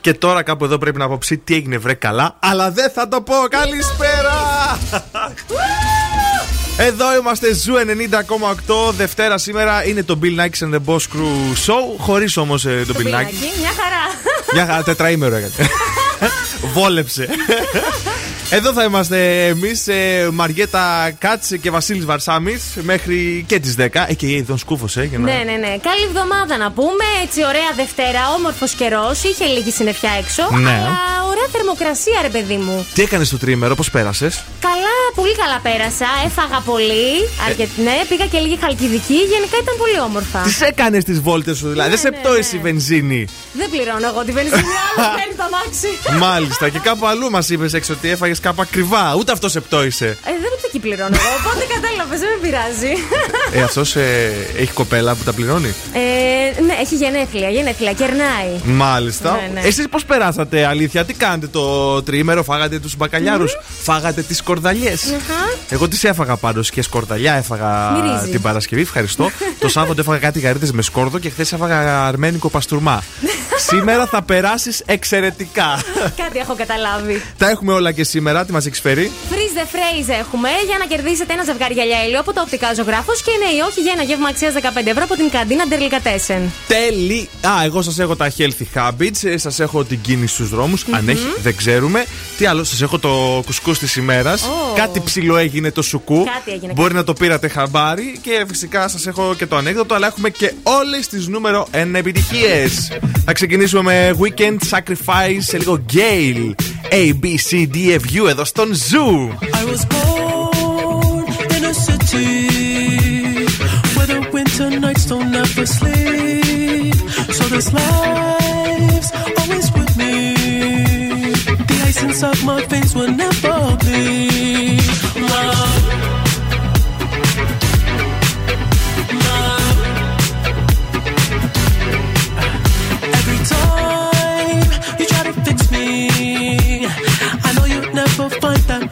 Και τώρα κάπου εδώ πρέπει να πω τι έγινε βρε καλά. Αλλά δεν θα το πω Καλησπέρα! Εδώ είμαστε Zoo 90,8 Δευτέρα σήμερα. Είναι το Bill Nakis and the Boss Crew Show. Χωρίς όμως ε, το, Bill Nakis. Μια χαρά. Μια χαρά τετραήμερο έκανε. Βόλεψε εδώ θα είμαστε εμείς, ε, Μαριέτα Κατς και Βασίλης Βαρσάμι, μέχρι και τις 10. Ε, και η Δον Σκούφος, ε, για να... Ναι, ναι, ναι. Καλή εβδομάδα να πούμε. Έτσι, ωραία Δευτέρα, όμορφος καιρός. Είχε λίγη συννεφιά έξω. Ναι. Αλλά ωραία θερμοκρασία, ρε παιδί μου. Τι έκανες το τρίμερο, πώς πέρασες; Καλά, πολύ καλά πέρασα. Έφαγα πολύ. Ε... Ναι, πήγα και λίγη χαλκιδική. Γενικά ήταν πολύ όμορφα. Τις έκανες τις βόλτες σου, δηλαδή. Ναι, δεν σε ναι, πτώει ναι. η βενζίνη. Δεν πληρώνω εγώ τη βενζίνη, αλλά παίρνει το μάξι. Μάλιστα, και κάπου αλλού μας είπες έξω ότι έφαγες κάπου ακριβά. Ούτε αυτός σε πτώησε. Ε, δεν ούτε εκεί πληρώνω εγώ. Οπότε κατάλαβες, δεν με πειράζει. Ε, αυτός ε, έχει κοπέλα που τα πληρώνει; Ε, ναι, έχει γενέθλια, γενέθλια, κερνάει. Μάλιστα. Ναι, ναι. Εσείς πώς περάσατε, αλήθεια, τι κάνετε το τρίμερο, φάγατε τους μπακαλιάρους, mm-hmm. φάγατε τις κορδαλιές; Mm-hmm. Εγώ τις έφαγα πάντως και σκορδαλιά έφαγα Μυρίζεις. την Παρασκευή, ευχαριστώ. το Σάββατο έφαγα κάτι γαρίδες με σκόρδο και χθες έφαγα αρμένικο παστούρμα. Σήμερα θα περάσεις εξαιρετικά. Κάτι έχω καταλάβει. Τα έχουμε όλα και σήμερα. Τι μας έχει φέρει. Freeze the phrase έχουμε για να κερδίσετε ένα ζευγάρι γυαλιά ήλιο από το οπτικά ζωγράφος και ναι ή όχι για ένα γεύμα αξίας 15 ευρώ από την καντίνα Ντερλικατέσεν. Τέλει. Α, εγώ σας έχω τα healthy habits, ε, σας έχω την κίνηση στους δρόμους. Mm-hmm. Αν έχει, δεν ξέρουμε. Τι άλλο, σας έχω το κουσκού της ημέρας. Oh. Κάτι ψηλό έγινε το σουκού. Κάτι έγινε, Μπορεί να το πήρατε χαμπάρι και φυσικά σας έχω και το ανέκδοτο, αλλά έχουμε και όλες τις νούμερο 1 επιτυχίες. Θα ξεκινήσουμε με Weekend Sacrifice σε λίγο Gale. A, B, C, D, F, U εδώ στον Zoo. I was born in a city where the winter nights don't ever sleep. So this life's always with me. The ice inside my face will never bleed. Love.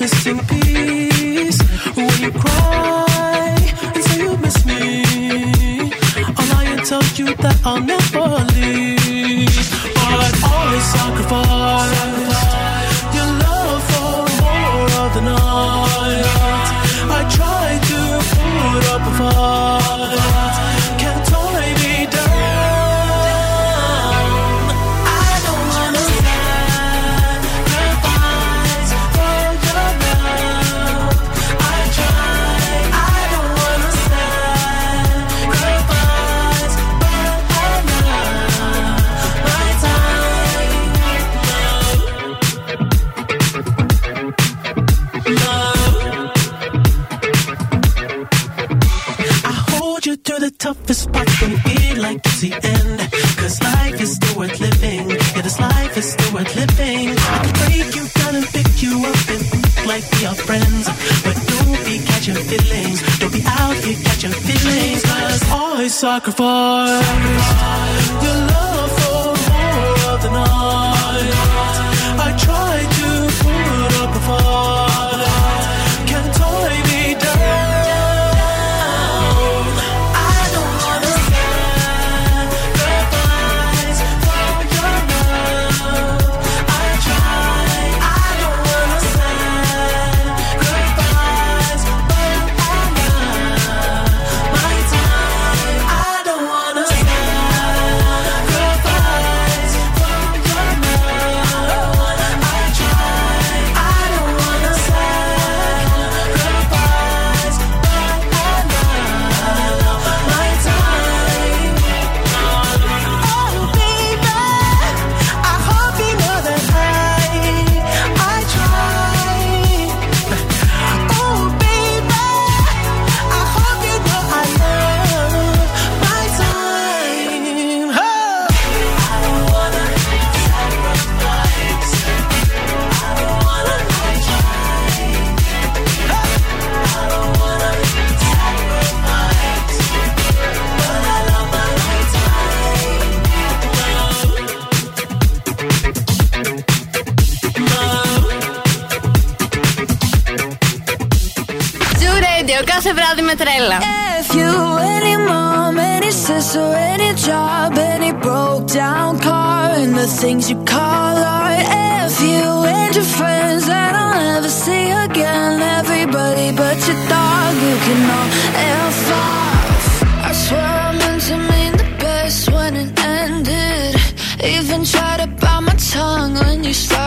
Missing piece. When you cry and say you miss me, tell you that I'll never leave. We are friends. But don't be catching feelings. Don't be out here catching feelings. Cause I sacrifice your love for more of the night. με τρέλα. If you, any mom, any sister, any job, any broke down car, and the things you call art. If you and your friends that I'll never see again, everybody but your dog, you can all F off. I swear I meant to mean the best when it ended. Even tried to bite my tongue when you started.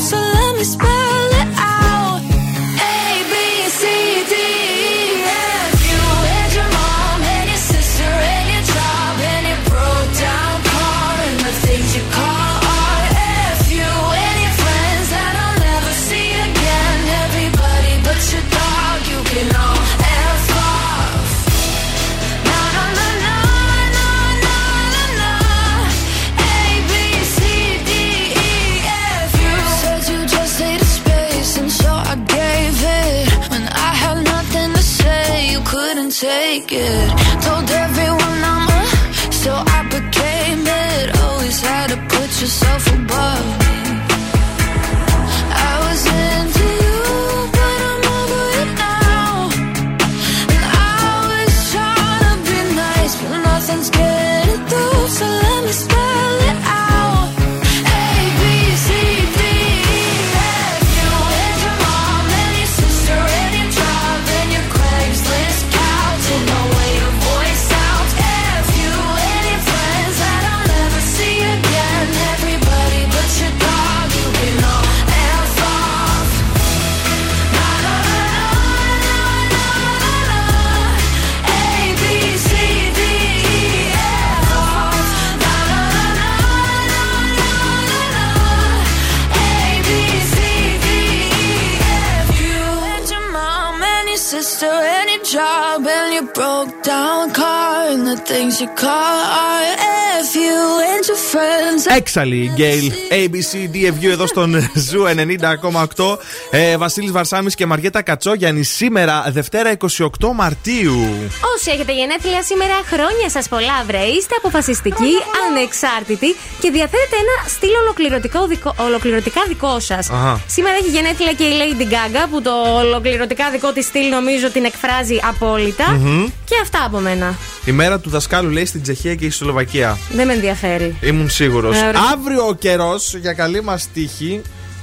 So let me spell things you call art. Έξαλλη Gayle abcdefu εδώ στον Zoo 90,8. Ε, Βασίλης Βαρσάμι και Μαριέτα Κατσόγιαννη σήμερα Δευτέρα 28 Μαρτίου. Όσοι έχετε γενέθλια σήμερα, χρόνια σας πολλά, βρε. Είστε αποφασιστικοί, ανεξάρτητοι και διαθέτετε ένα στυλ ολοκληρωτικό δικό, ολοκληρωτικά δικό σας. Αχα. Σήμερα έχει γενέθλια και η Lady Gaga που το ολοκληρωτικά δικό της στυλ νομίζω την εκφράζει απόλυτα. Και αυτά από μένα. Η μέρα του δασκάλου λέει στην Τσεχία και η Σλοβακία. Δεν με ενδιαφέρει. Ήμουν σίγουρος. Ε, ωραία. Αύριο ο καιρός για καλή μας τύχη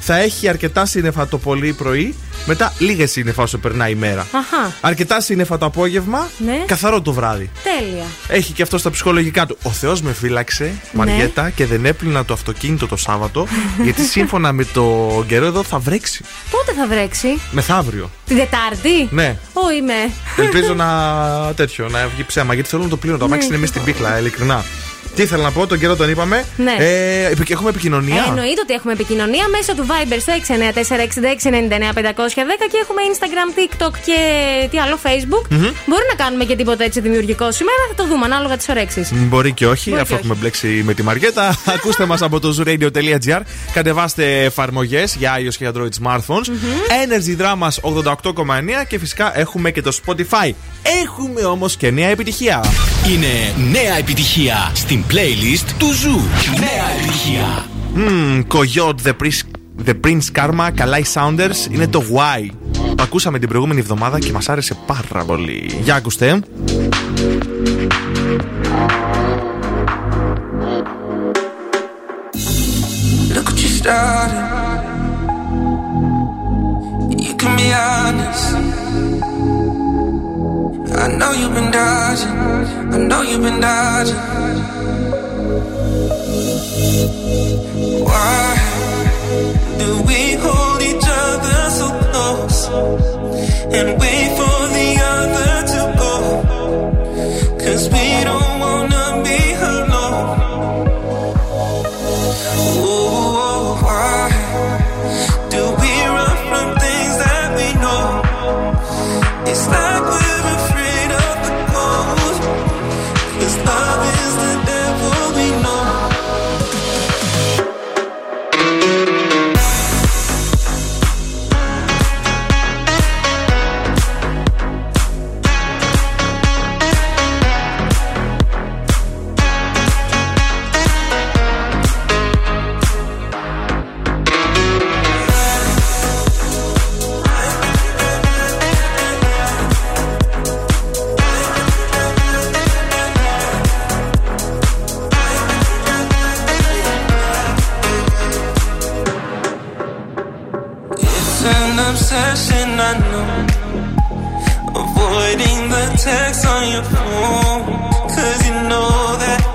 θα έχει αρκετά σύννεφα το πολύ πρωί, μετά λίγες σύννεφα όσο περνάει η μέρα. Αχα. Αρκετά σύννεφα το απόγευμα, Ναι. καθαρό το βράδυ. Τέλεια. Έχει και αυτό στα ψυχολογικά του. Ο Θεός με φύλαξε, Μαριέτα, και δεν έπλυνα το αυτοκίνητο το Σάββατο, γιατί σύμφωνα με το καιρό εδώ θα βρέξει. Πότε θα βρέξει, Μεθαύριο. Την Τετάρτη; Ναι. Ω είμαι. Ελπίζω να τέτοιο, να βγει ψέμα. Γιατί θέλω να το πλύνω. Το αμάξι είναι μέσα στην πίχλα, ειλικρινά. Τι ήθελα να πω, τον καιρό τον είπαμε. Ναι. Ε, επι- έχουμε επικοινωνία. Ε, εννοείται ότι έχουμε επικοινωνία μέσω του Viber στο 694-6699-510 και έχουμε Instagram, TikTok και τι άλλο, Facebook. Μπορεί να κάνουμε και τίποτα έτσι δημιουργικό σήμερα, θα το δούμε ανάλογα τις ορέξει. Μπορεί και όχι, Μπορεί αφού και έχουμε μπλέξει με τη Μαριέτα. Ακούστε μας από το zooradio.gr. Κατεβάστε εφαρμογές για iOS και Android smartphones. Energy Δράμας 88,9 και φυσικά έχουμε και το Spotify. Έχουμε όμως και νέα επιτυχία. Είναι νέα επιτυχία στην playlist του Zoo. Νέα επιτυχία. Μμμ, Coyote The Prince, The Prince Karma, καλά οι Sounders, είναι το Why. Το ακούσαμε την προηγούμενη εβδομάδα και μας άρεσε πάρα πολύ. Για ακούστε. Look what you started. You can be honest. I know you've been dodging. I know you've been dodging. Why do we hold each other so close and wait for the other to go? Cause we don't obsession, I know. Avoiding the text on your phone. Cause you know that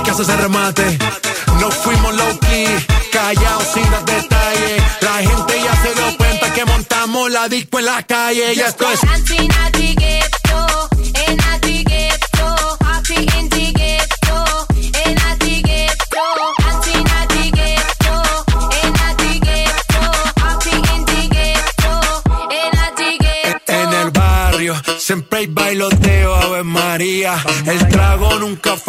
Empate. En mi casa se remate. No fuimos low key, callados sin dar detalles. La gente ya se dio cuenta que montamos la disco en la calle. Y esto es.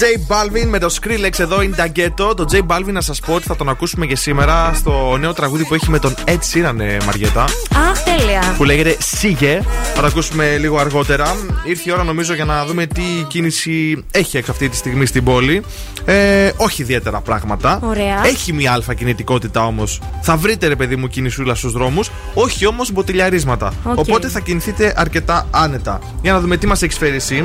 J Balvin με το Skrillex εδώ είναι Da Getto. Το J Balvin να σας πω ότι θα τον ακούσουμε και σήμερα στο νέο τραγούδι που έχει με τον Ed Sheeran, ε, Μαριέτα. Αχ, τέλεια. Που λέγεται es: Sigue. Θα το ακούσουμε λίγο αργότερα. Ήρθε η ώρα νομίζω για να δούμε τι κίνηση έχει έξω αυτή τη στιγμή στην πόλη. Ε, όχι ιδιαίτερα πράγματα. Ωραία. Έχει μια αλφα κινητικότητα όμως. Θα βρείτε ρε παιδί μου κινησούλα στους δρόμους. Όχι όμως μποτιλιαρίσματα. Οκ. Οπότε θα κινηθείτε αρκετά άνετα. Για να δούμε τι μας έχει φέρει εσύ.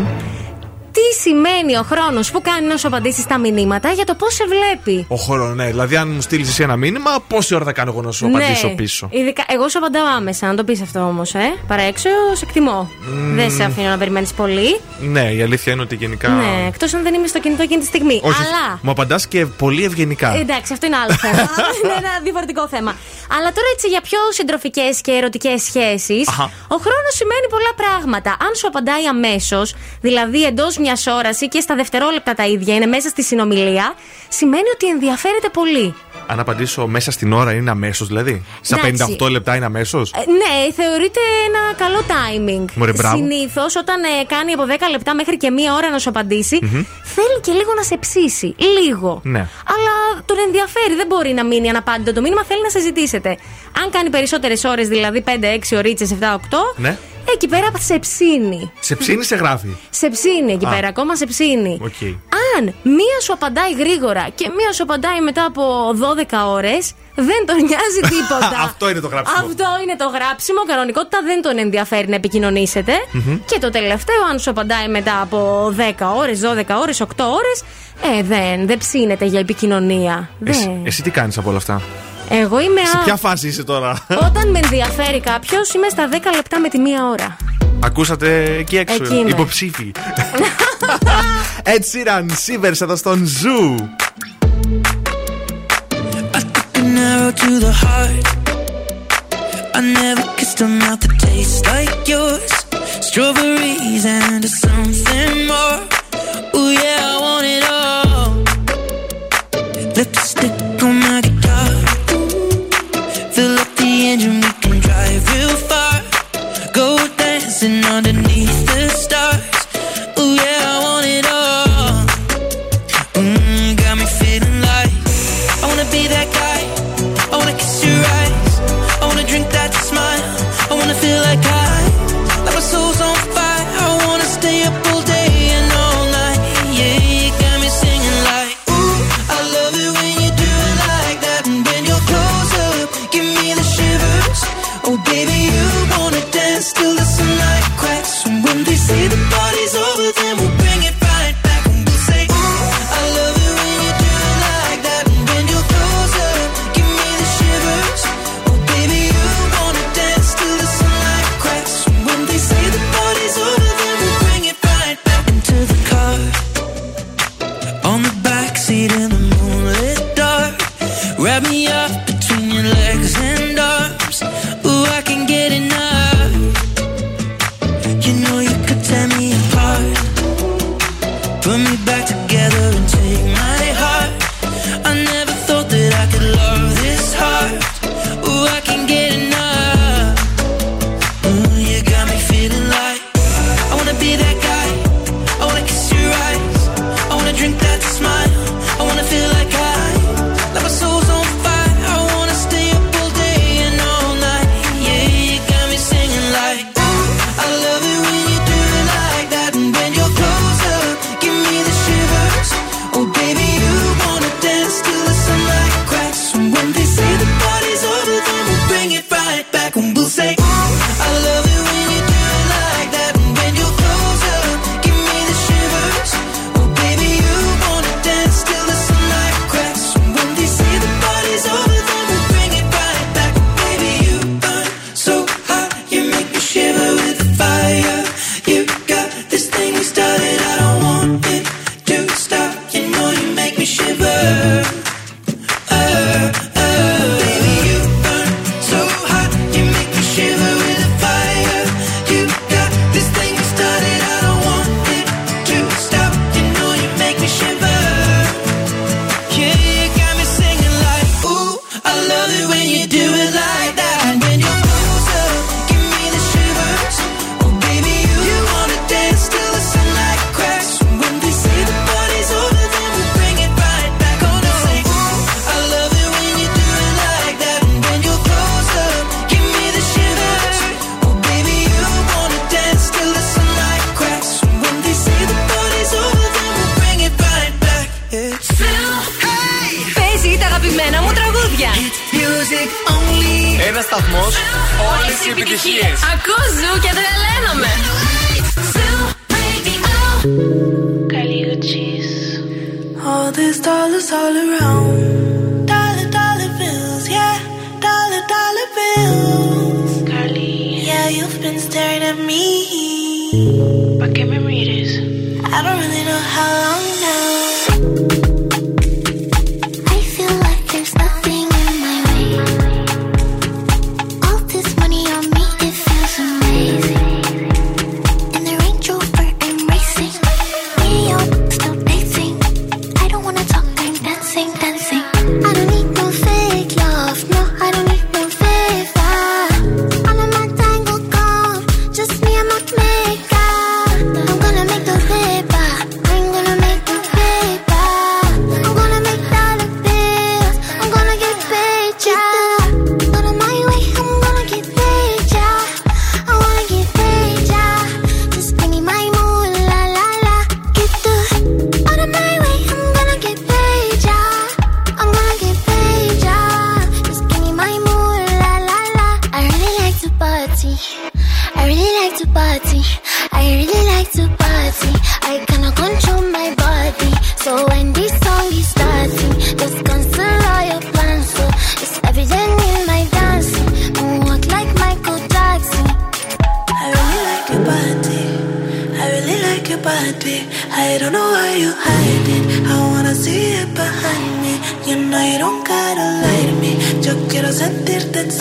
Τι σημαίνει ο χρόνος που κάνει να σου απαντήσεις τα μηνύματα για το πώς σε βλέπει; Ο χρόνος, ναι. Δηλαδή, αν μου στείλεις εσύ ένα μήνυμα, πόση ώρα θα κάνω εγώ να σου απαντήσω ναι. πίσω; Ειδικά, εγώ σου απαντάω άμεσα, να το πεις αυτό όμως, ε. Παρά έξω, σε εκτιμώ. Δεν σε αφήνω να περιμένεις πολύ. Ναι, η αλήθεια είναι ότι γενικά. Ναι, εκτός αν δεν είμαι στο κινητό εκείνη τη στιγμή. Όχι, Αλλά. μου απαντάς και πολύ ευγενικά. Ε, Εντάξει, αυτό είναι άλλο θέμα. είναι ένα διαφορετικό θέμα. Αλλά τώρα έτσι για πιο συντροφικές και ερωτικές σχέσεις, Αχα. ο χρόνος σημαίνει πολλά πράγματα. Αν σου απαντάει αμέσως, δηλαδή εντός μιας ώρα ή και στα δευτερόλεπτα τα ίδια, είναι μέσα στη συνομιλία, σημαίνει ότι ενδιαφέρεται πολύ. Αν απαντήσω μέσα στην ώρα είναι αμέσως, δηλαδή; Στα Εντάξει. 58 λεπτά είναι αμέσως; Ε, ναι, θεωρείται ένα καλό timing. Μωρέ, μπράβο. Συνήθως, όταν ε, κάνει από 10 λεπτά μέχρι και μία ώρα να σου απαντησει θέλει και λίγο να σε ψήσει. Λίγο. Ναι. Αλλά τον ενδιαφέρει, δεν μπορεί να μείνει αναπάντητο το μήνυμα, θέλει να συζητήσετε. Αν κάνει περισσότερες ώρες, δηλαδή 5-6 ωρίτσε, 7-8, Ναι. Εκεί πέρα σε ψήνει. Σε ψήνει, σε γράφει. Σε ψήνει εκεί πέρα, ακόμα σε ψήνει. Okay. Αν μία σου απαντάει γρήγορα και μία σου απαντάει μετά από 12 ώρες, δεν τον νοιάζει τίποτα. Αυτό είναι το γράψιμο. Αυτό είναι το γράψιμο. Κανονικότητα δεν τον ενδιαφέρει να επικοινωνήσετε. Mm-hmm. Και το τελευταίο, αν σου απαντάει μετά από 10 ώρες, 12 ώρες, 8 ώρες, ε, δεν, δεν ψήνεται για επικοινωνία. Εσύ, δεν. εσύ τι κάνεις από όλα αυτά; Εγώ είμαι. Σε ποια φάση είσαι τώρα; Όταν με ενδιαφέρει κάποιος, είμαι στα 10 λεπτά με τη μία ώρα. Ακούσατε εκεί έξω. Εκείνα. Υποψήφι. Έτσι ήταν. Σίπερσα τα στονίζω. dancing on the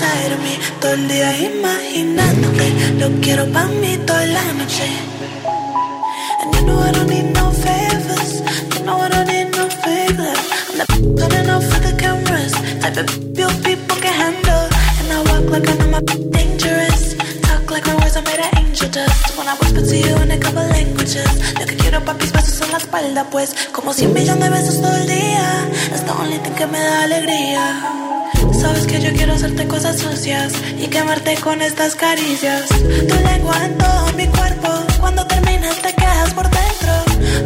inside of me. Todo el día imaginándote. Lo quiero pa' mí toda la noche. And you know I don't need no favors. You know I don't need no favors. I'm the turning off for the cameras. Type of your people can handle. And I walk like I know my dangerous. Talk like my words are made of angel dust. When I whisper to you in a couple languages. Lo que quiero pa' mis besos en la espalda, pues. Como cien millones de besos todo el día. Es the only thing que me da alegría. Sabes que yo quiero hacerte cosas sucias y quemarte con estas caricias. Tu lengua en todo mi cuerpo, cuando terminas te quedas por dentro.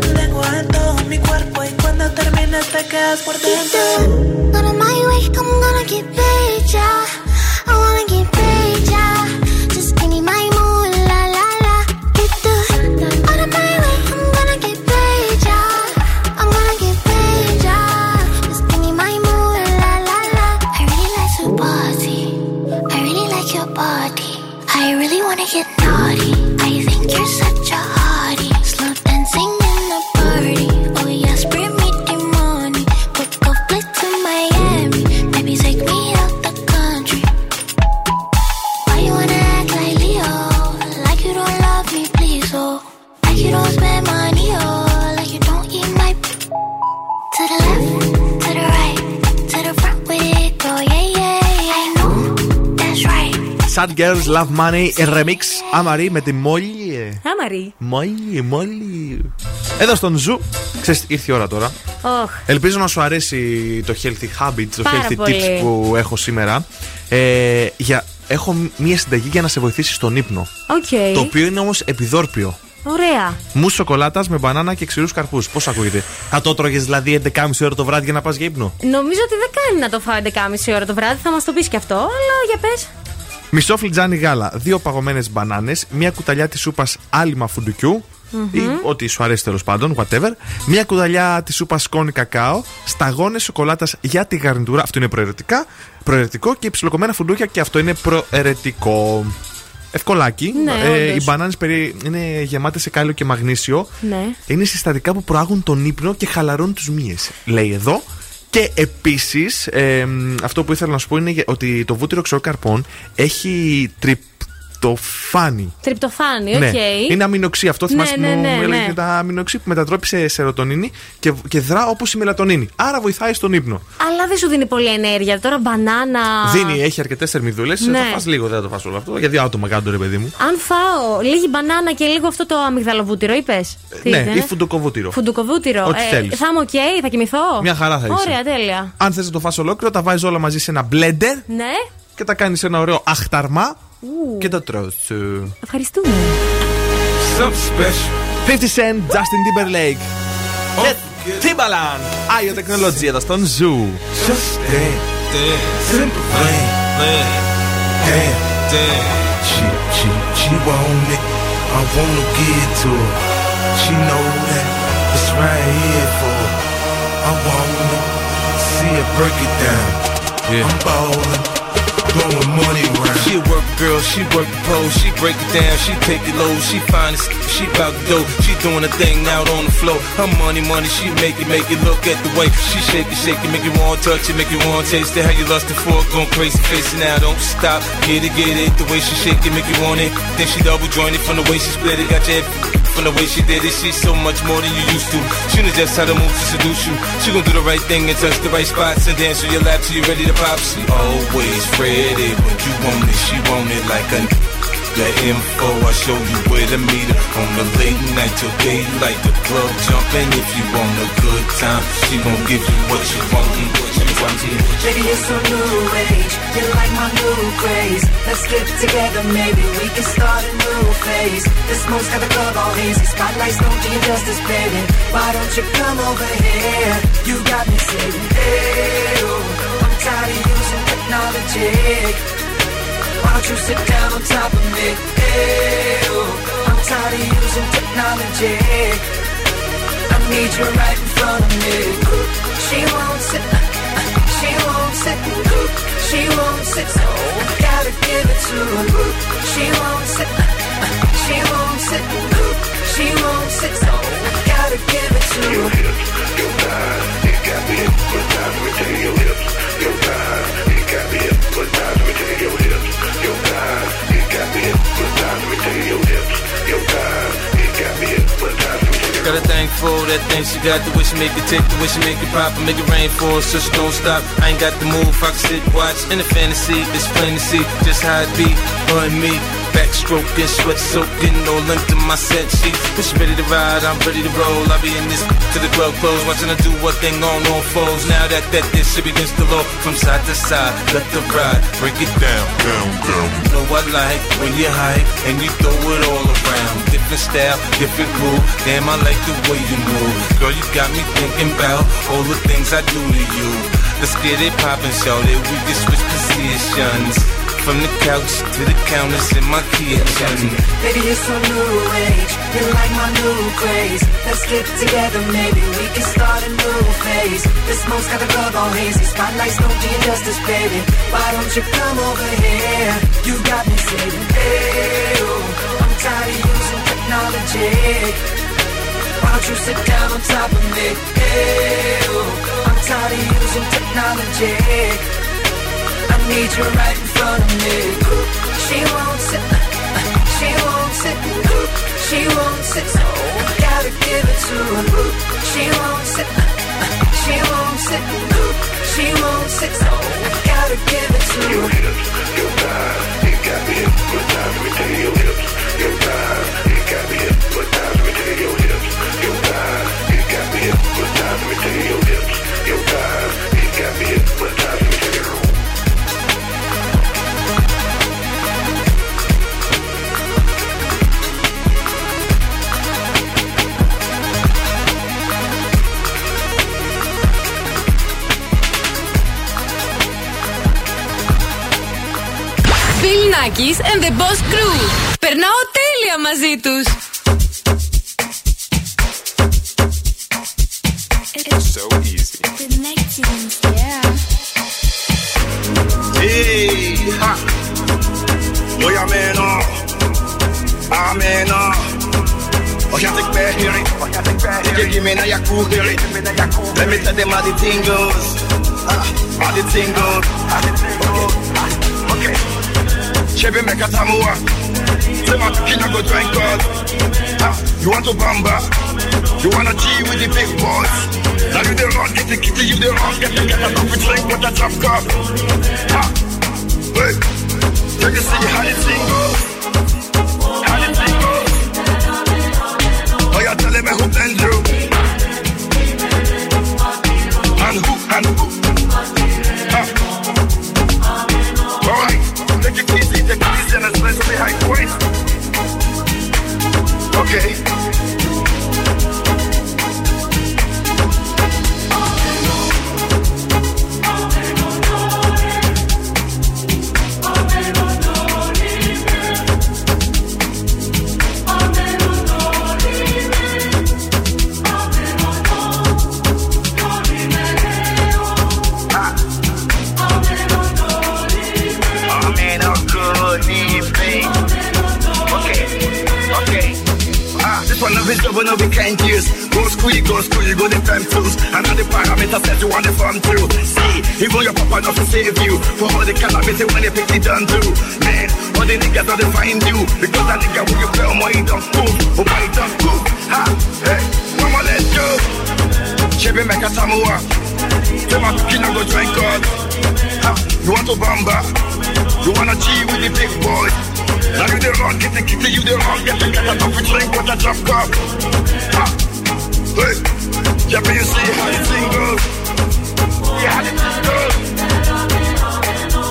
Tu lengua en todo mi cuerpo y cuando terminas te quedas por dentro. Of my way, I'm gonna get. I wanna get Sad Girls Love Money Remix Amaarae με τη Moliy. Amaarae. Moliy, Moliy. Εδώ στον Zoo. Ξέρεις, ήρθε η ώρα τώρα. Οχ. Ελπίζω να σου αρέσει το healthy habits, το Πάρα healthy πολύ. tips που έχω σήμερα. Ε, για, έχω μία συνταγή για να σε βοηθήσει στον ύπνο. Οκ. Το οποίο είναι όμως επιδόρπιο. Ωραία. Μους σοκολάτας με μπανάνα και ξηρούς καρπούς. Πώς ακούγεται; Θα το τρώγες δηλαδή 11.30 ώρα το βράδυ για να πας για ύπνο; Νομίζω ότι δεν κάνει να το φάω 11.30 ώρα το βράδυ, θα μας το πεις και αυτό, αλλά για πες. Μισό φλιτζάνι γάλα, δύο παγωμένες μπανάνες, μία κουταλιά της σούπας άλυμα φουντουκιού. Ή ό,τι σου αρέσει τέλος πάντων, whatever. Μία κουταλιά της σούπας σκόνη κακάο. Σταγόνες σοκολάτας για τη γαρνιτούρα. Αυτό είναι προαιρετικά. Προαιρετικό και ψιλοκομμένα φουντούκια και αυτό είναι προαιρετικό. Ευκολάκι. Ναι, ε, οι όντως. μπανάνες είναι γεμάτες σε κάλιο και μαγνήσιο. Ναι. Είναι συστατικά που προάγουν τον ύπνο και χαλαρώνουν τους μύες. Λέει εδώ. Και επίσης, αυτό που ήθελα να σου πω είναι ότι το βούτυρο ξερό καρπών έχει τριπτοφάνη. Τριπτοφάνη, οκ. Ναι, είναι αμινοξύ. Αυτό Ναι, θυμάσαι ναι, μου ναι, έλεγε ναι. τα αμινοξύ που μετατρέπει σε σερωτονίνη και, και δρά όπως η μελατονίνη. Άρα βοηθάει στον ύπνο. Αλλά δεν σου δίνει πολύ ενέργεια. Τώρα μπανάνα. Δίνει, έχει αρκετές θερμιδούλες. Ναι. Θα φας λίγο, δεν θα το φας όλο αυτό. Για δύο άτομα κάτω, ρε παιδί μου. Αν φάω λίγη μπανάνα και λίγο αυτό το αμυγδαλοβούτυρο, είπες. ναι, ή φουντοκοβούτυρο. Φουντουκοβούτυρο. Ό,τι θέλεις. θα είμαι οκ, θα κοιμηθώ; Μια χαρά θα είσαι. Ωραία, τέλεια. Αν θες να το φας ολόκληρο, τα βάζεις όλα μαζί σε ένα blender Ναι, και τα κάνεις ένα ωραίο αχταρμά και το τρως. ευχαριστούμε. Something special. 50 Cent, Justin Timberlake. Και Timbaland. Άγιο τεχνολογία εδώ στον Zoo. Just that. Simple thing. Damn. She, she, she want it. I wanna give it to her. She know that it's right here for her. I wanna see her break it down. I'm ballin', throwing money around. She a work girl, she work the pole, she break it down, she take it low, she find it, she bout to go, she doing a thing out on the floor. Her money, money, she make it, make it look at the way she shake it, shake it, make you want to touch it, make you want to taste it. How you for it, going crazy, facing now, don't stop, get it, get it. The way she shake it, make you want it. Then she double joint it from the way she split it, got your from the way she did it. She's so much more than you used to. She knows just how to move to seduce you. She gon' do the right thing and touch the right spots and dance on your lap till you ready to pop. She always ready when you want it. She want it like a. The info, I show you where to meet her On the late night till daylight The club jumping if you want a good time She gon' give you what you want What you want Baby, it's a new age. You like my new craze. Let's get together, maybe we can start a new phase. This smoke's got the club all hazy. Spotlights don't do you justice, baby. Why don't you come over here? You got me saying, hey, oh, tired of using technology. Why don't you sit down on top of me? Oh, I'm tired of using technology. I need you right in front of me. She won't sit. She won't sit. She won't sit. So I gotta give it to her. She won't sit. She won't sit. She won't sit. So I gotta give it to her. Gotta your a thing for that thing she got the wish make it tick, the wish make it pop, and make it rain for us, so she don't stop. I ain't got the move, I can sit, watch, in a fantasy, it's plain to see just how it be, her and me. Backstroking, sweat soaking, no length in my set sheets. She ready to ride, I'm ready to roll. I'll be in this to the club close, watching her do what thing on all foes. Now that that this shit begins to low from side to side, left to right, break it down, down, down. You know I like when you hype and you throw it all around. Different style, different groove. Damn, I like the way you move. Girl, you got me thinking about all the things I do to you. Let's get it poppin', shout it. We can switch positions. From the couch to the counters in my kitchen. Baby, you're so new age. You're like my new craze. Let's get together, maybe we can start a new phase. The smoke's got the club all hazy. Spotlights don't do you justice, baby. Why don't you come over here? You got me saying, hey, oh, I'm tired of using technology. Why don't you sit down on top of me? Hey, oh, I'm tired of using technology need you right in front of me. She wants it, she wants it, she wants it. So I gotta give it to her. She wants it, she wants it, she wants it. So I gotta give it to her. Your hips, your thighs, it got me hypnotized. Me to your hips, your thighs, it got me hypnotized. Me to your hips, your thighs, it got me hypnotized. Me to your Nackis and the Boss Crew. Περνάω τέλεια μαζί τους. So easy. Hey, ha. Då jag menar, jag menar. Och jag fick med here it. Give me när jag cool here it. Let me tell them how the thing goes. Ah, How the thing goes. Okay. Okay. Meka tamua. Say my go drink God. You want to bamba? You wanna G with the big boys? Now you the wrong, get the kitty, you the wrong, get the get a coffee drink with a drop cup. Wait. Take a see how the thing goes. How thing goes. Oh, you're telling me who you? And who, and who? Ah. Alright, take it easy, Okay. Double no we can't use. Go school, go school, go the time tools. And all the parameters that you want the farm through. See, even your papa not to save you. For all the cannabis when you pick it done too. Man, all the niggas don't find you. Because that nigga when you on he don't move. Oh, he don't move? Ha, hey, mama, let's go. Chebe meka. Say my kina go drink God. Ha, you want to bamba? You wanna G with the big boy? Now you the wrong, the kitty, you the wrong, get the get a coffee drink with a drop cup. Ha, hey, yeah, but you see how the thing goes. Yeah, how the thing goes.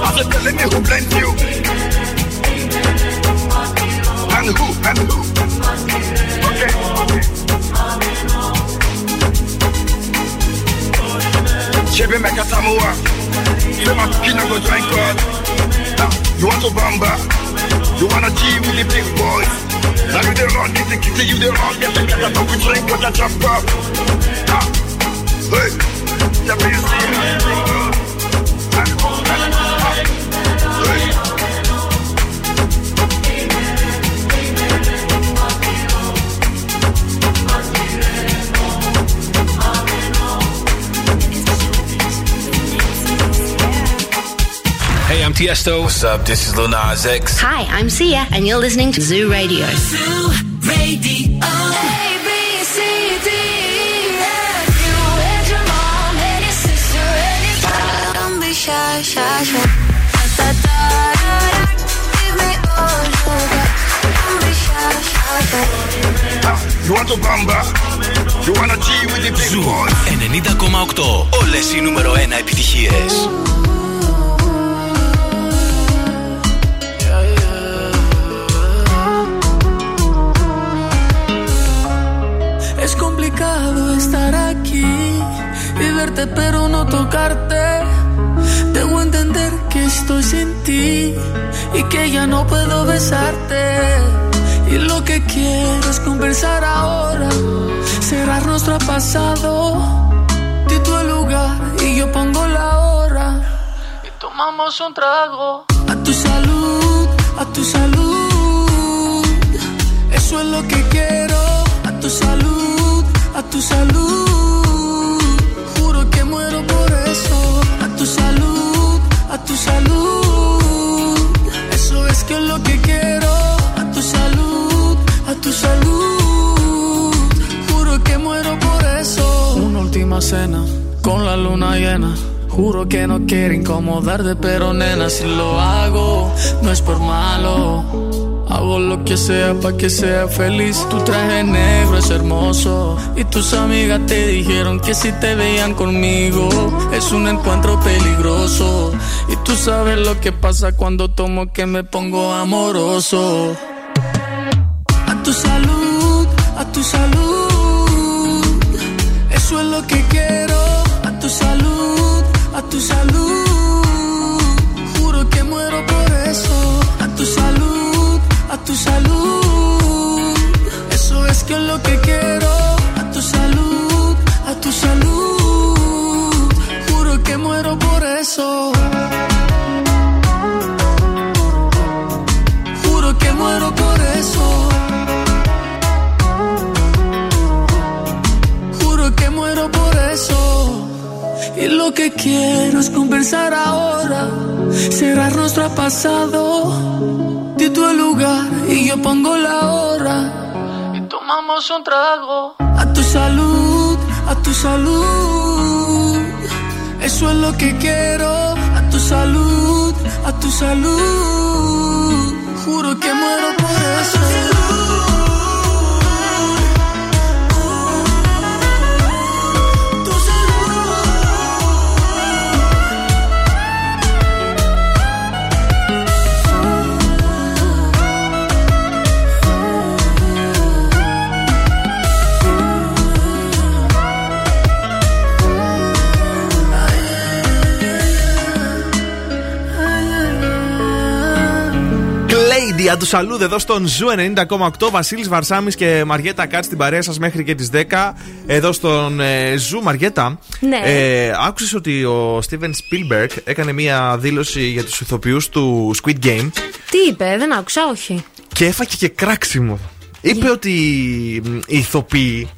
I said, telling me who blends you. And who, and who. Okay, okay. Chebe meka tamua. Say my kina go drink God. You want to bamba? You wanna G with the big boys. Now you the run, you the you the run, get the get the we drink, get the jump up. Hey! Yeah, please see me. Tiesto. What's up? This is Lil X. Hi, I'm Sia, and you're listening to Zoo Radio. Zoo Radio. Shy, shy, shy. Give me all your love. Don't be shy, shy, shy. You want to bamba? You wanna G with the big boys? 90,8. Όλες οι νούμερο 1 επιτυχίες. Pero no tocarte. Debo entender que estoy sin ti y que ya no puedo besarte. Y lo que quiero es conversar ahora, cerrar nuestro pasado. Di tu lugar y yo pongo la hora. Y tomamos un trago. A tu salud, a tu salud. Eso es lo que quiero. A tu salud, a tu salud. A tu salud. Eso es que es lo que quiero. A tu salud, a tu salud. Juro que muero por eso. Una última cena con la luna llena. Juro que no quiero incomodarte, pero nena, si lo hago, no es por malo. Hago lo que sea para que sea feliz. Tu traje negro es hermoso. Y tus amigas te dijeron que si te veían conmigo es un encuentro peligroso. Y tú sabes lo que pasa cuando tomo que me pongo amoroso. A tu salud, a tu salud. Eso es lo que quiero. A tu salud, a tu salud. Juro que muero por eso. A tu salud, a tu salud. Eso es que es lo que quiero. A tu salud, a tu salud. Juro que muero por eso. Juro que muero por eso. Juro que muero por eso. Y lo que quiero es conversar ahora, cerrar nuestro pasado. Di tu el lugar y yo pongo la hora. Y tomamos un trago. A tu salud, a tu salud. Eso es lo que quiero. A tu salud, a tu salud. Juro que muero por eso. Lady, αν του σαλούδε εδώ στον Zoo 90,8. Βασίλης Βαρσάμι και Μαριέτα Κατς στην παρέα σας μέχρι και τις 10. Εδώ στον ε, Zoo, Μαριέτα. Ναι. Ε, άκουσες ότι ο Steven Spielberg έκανε μία δήλωση για τους ηθοποιούς του Squid Game; Τι είπε, δεν άκουσα, όχι. και έφαγε και κράξιμο. Είπε ότι μ, οι ηθοποιοί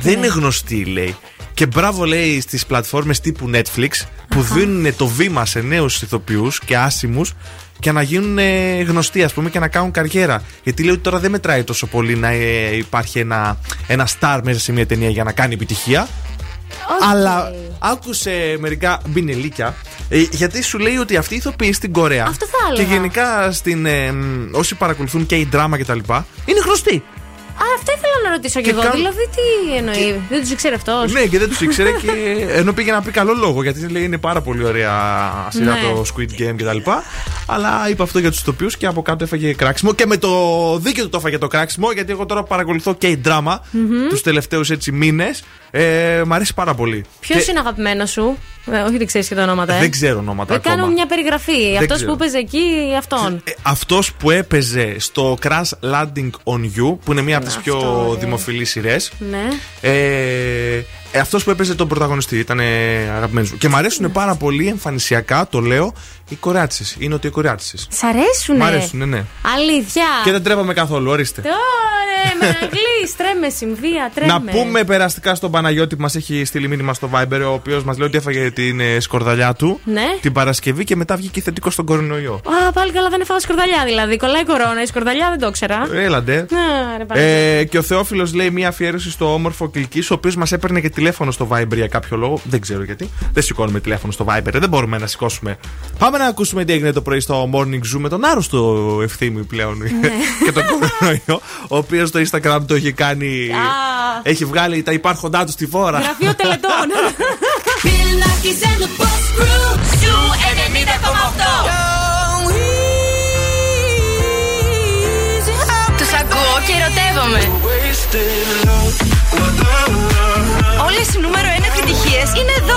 δεν Ναι. είναι γνωστοί, λέει. Και μπράβο, λέει, στις πλατφόρμες τύπου Netflix που δίνουν το βήμα σε νέους ηθοποιούς και άσημους και να γίνουν ε, γνωστοί, ας πούμε, και να κάνουν καριέρα. Γιατί λέει ότι τώρα δεν μετράει τόσο πολύ να ε, υπάρχει ένα, ένα star μέσα σε μια ταινία για να κάνει επιτυχία. Αλλά άκουσε μερικά μπινελίκια. ε, γιατί σου λέει ότι αυτοί οι ηθοποιοί στην Κορέα Αυτό θα και έλεγα. γενικά στην, ε, μ, όσοι παρακολουθούν και η δράμα κτλ. είναι γνωστοί. Α, αυτό ήθελα να ρωτήσω κι Και εγώ. κάνουν- Δηλαδή, τι εννοεί. Δεν τους ήξερε αυτός; Ναι, και δεν τους ήξερε και ενώ πήγε να πει καλό λόγο γιατί λέει είναι πάρα πολύ ωραία σειρά Ναι. το Squid Game κτλ. Αλλά είπε αυτό για τους ηθοποιού και από κάτω έφαγε κράξιμο και με το δίκαιο του το έφαγε το κράξιμο γιατί εγώ τώρα παρακολουθώ και η δράμα Μμμ. τους τελευταίους έτσι μήνες. Ε, μ' αρέσει πάρα πολύ. Ποιος Και είναι αγαπημένος σου; Ε, όχι, δεν ξέρεις και τα ονόματα. Ε. Δεν ξέρω ονόματα Δεν κάνω ακόμα. μια περιγραφή. Δεν Αυτός ξέρω. που παίζει εκεί, αυτόν. Αυτός που έπαιζε στο Crash Landing on You, που είναι μία από τις πιο αυτό, ε. δημοφιλείς σειρές. Ναι. Ε, ε, αυτός που έπαιζε τον πρωταγωνιστή ήταν αγαπημένος μου. Και μου αρέσουν πάρα πολύ εμφανισιακά, το λέω, οι κοράτσε. Οι νοτιοκοράτσε. Σ' αρέσουνε; Μ' αρέσουν, ναι. Αλήθεια; Και δεν τρέπαμε καθόλου, ορίστε. Τώρα, με αγγλί, τρέμε, συμβία, τρέμε. Να πούμε περαστικά στον Παναγιώτη που μας έχει στείλει μήνυμα στο Viber, ο οποίος μας λέει ότι έφαγε την ε, σκορδαλιά του ναι. την Παρασκευή και μετά βγήκε θετικό στον κορονοϊό. Α, πάλι καλά, δεν έφαγα σκορδαλιά δηλαδή. Κολλάει κορώνα, η σκορδαλιά δεν το ξέρα. Έλαντε. Α, ρε, ε, και ο Θεόφιλος λέει μία αφιέρωση στο όμορφο κλικί, ο οποίος μας έπαιρνε και τηλέφωνο στο Viber για κάποιο λόγο. Δεν ξέρω γιατί. Δεν σηκώνουμε τηλέφωνο στο Viber, ε, δεν μπορούμε να σηκώσουμε. Πάμε Πάμε να ακούσουμε τι έγινε το πρωί στο Morning Zoo με τον άρρωστο ευθύμη πλέον ναι. και τον κορονοϊό, ο οποίος το Instagram το έχει κάνει. έχει βγάλει τα υπάρχοντά του στη φόρα. Γραφείο τελετών. Τους ακούω και ερωτεύομαι. Όλες οι νούμερο 1 επιτυχίες είναι εδώ.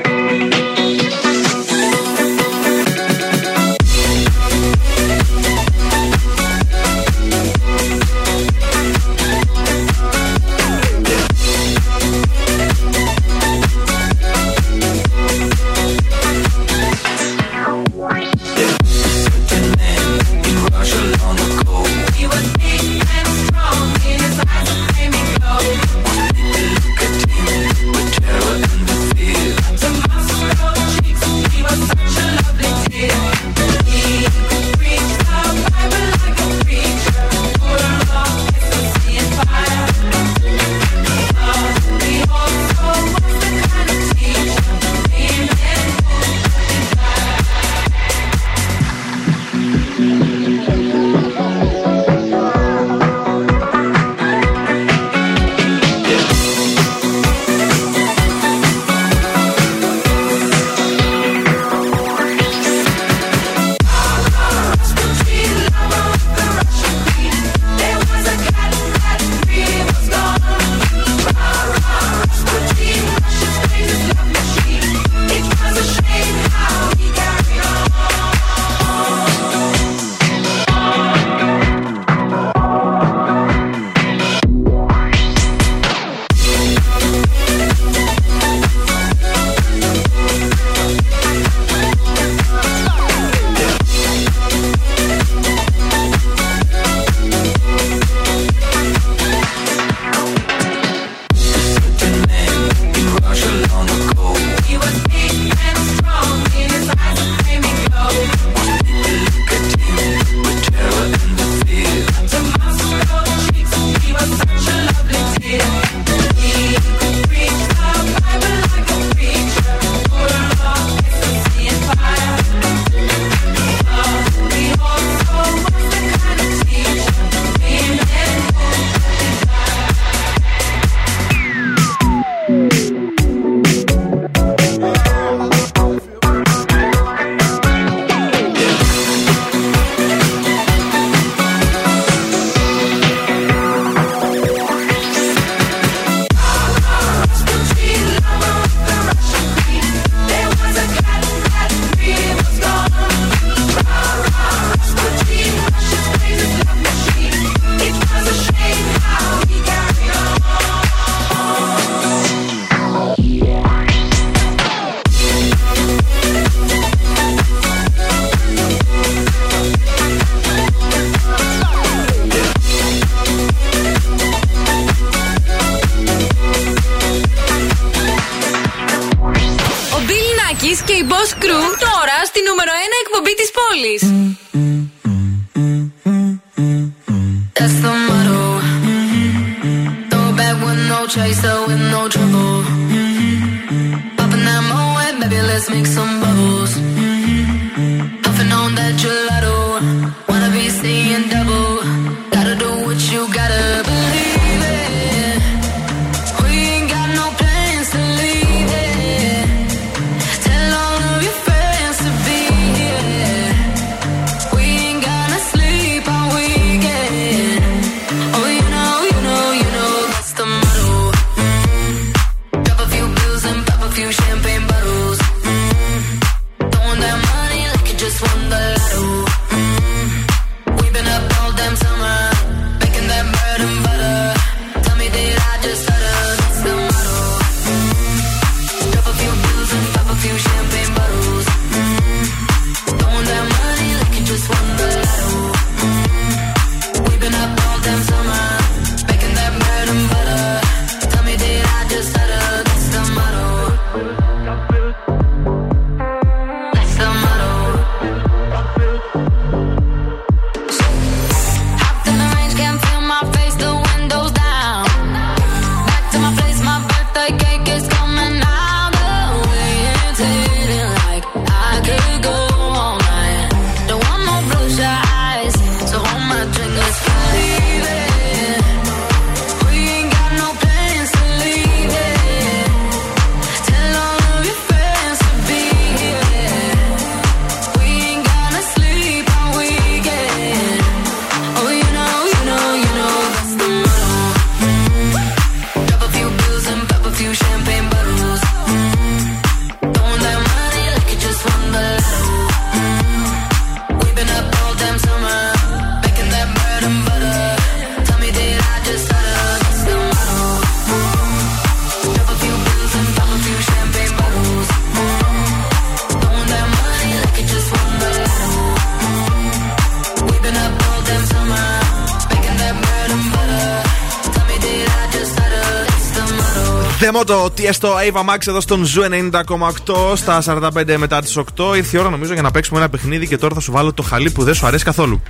The Motto Tiesto Ava Max εδώ στον Zoo 90,8 στα 45 μετά τις 8. Ήρθε η ώρα νομίζω για να παίξουμε ένα παιχνίδι και τώρα θα σου βάλω το χαλί που δεν σου αρέσει καθόλου.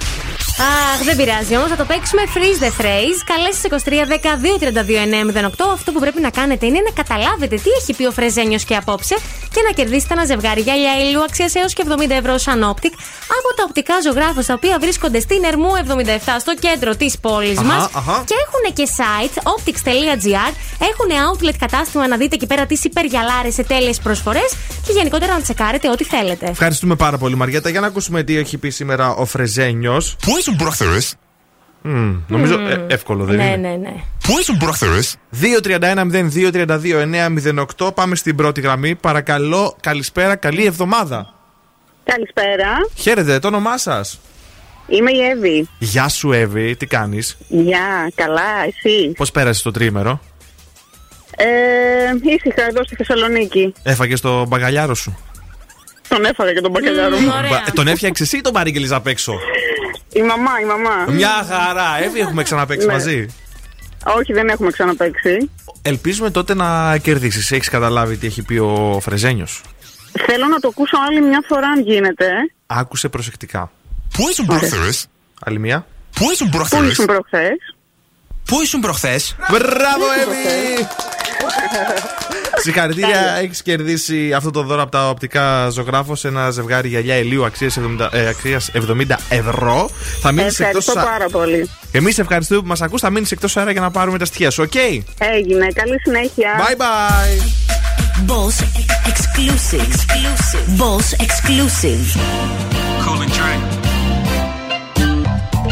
Αχ, δεν πειράζει όμως, θα το παίξουμε freeze the phrase. Καλέστε 23 10 232 908. Αυτό που πρέπει να κάνετε είναι να καταλάβετε τι έχει πει ο Φρεζένιος και απόψε και να κερδίσετε ένα ζευγάρι γυαλιά ηλίου αξίας έως και 70 ευρώ Sun Optic από τα οπτικά ζωγράφου τα οποία βρίσκονται στην Ερμού 77 στο κέντρο της πόλης Αχα, μας. αχα. Και έχουν και site optics.gr. Έχουν outlet κατάστημα να δείτε εκεί πέρα τι υπεργιαλάρες σε τέλειες προσφορές και γενικότερα να τσεκάρετε ό,τι θέλετε. Ευχαριστούμε πάρα πολύ, Μαριέτα. Για να ακούσουμε τι έχει πει σήμερα ο Φρεζένιος. Πού ήσουν πρόθερες; Νομίζω Μμμ. ε, εύκολο, δεν ναι, είναι. ναι, ναι. Πού ήσουν πρόθερες; 2-31-02-32-908. Πάμε στην πρώτη γραμμή. Παρακαλώ, καλησπέρα, καλή εβδομάδα. Καλησπέρα. Χαίρετε, το όνομά σας; Είμαι η Εύη. Γεια σου, Εύη, τι κάνεις; Γεια, καλά, εσύ; Πώς πέρασε το τρίμερο. Ε, ήσυχα εδώ στη Θεσσαλονίκη. Έφαγες το μπαγκαλιάρο σου. Τον έφαγα και τον μπακαλιάρο μου. Μπα- ε, τον έφτιαξε εσύ ή τον παρήγγειλες απ' έξω; Η μαμά, η μαμά. Μια χαρά, Εύη, έχουμε ξαναπέξει Ναι. μαζί; Όχι, δεν έχουμε ξαναπέξει. Ελπίζουμε τότε να κερδίσεις. Έχεις καταλάβει τι έχει πει ο Φρεζένιος; Θέλω να το ακούσω άλλη μια φορά αν γίνεται. Άκουσε προσεκτικά. Πού ήσουν πρόθερες; Άλλη μία. Πού ήσουν Πού πρόθερες; ήσουν προχθές; Πού ήσουν προχθές; Μπράβο, Εύη! Συγχαρητήρια, έχεις κερδίσει αυτό το δώρο από τα οπτικά Ζωγράφος, ένα ζευγάρι γυαλιά ηλίου αξίας 70, ε, αξίας 70 ευρώ. Θα μείνεις εκτός Ευχαριστώ πάρα πολύ. Εμείς ευχαριστούμε που μας ακούς. Θα μείνεις εκτός αέρα για να πάρουμε τα στοιχεία σου, οκ. Έγινε. Καλή συνέχεια. Bye bye. Boss exclusive. exclusive. Boss exclusive. Cool and drink.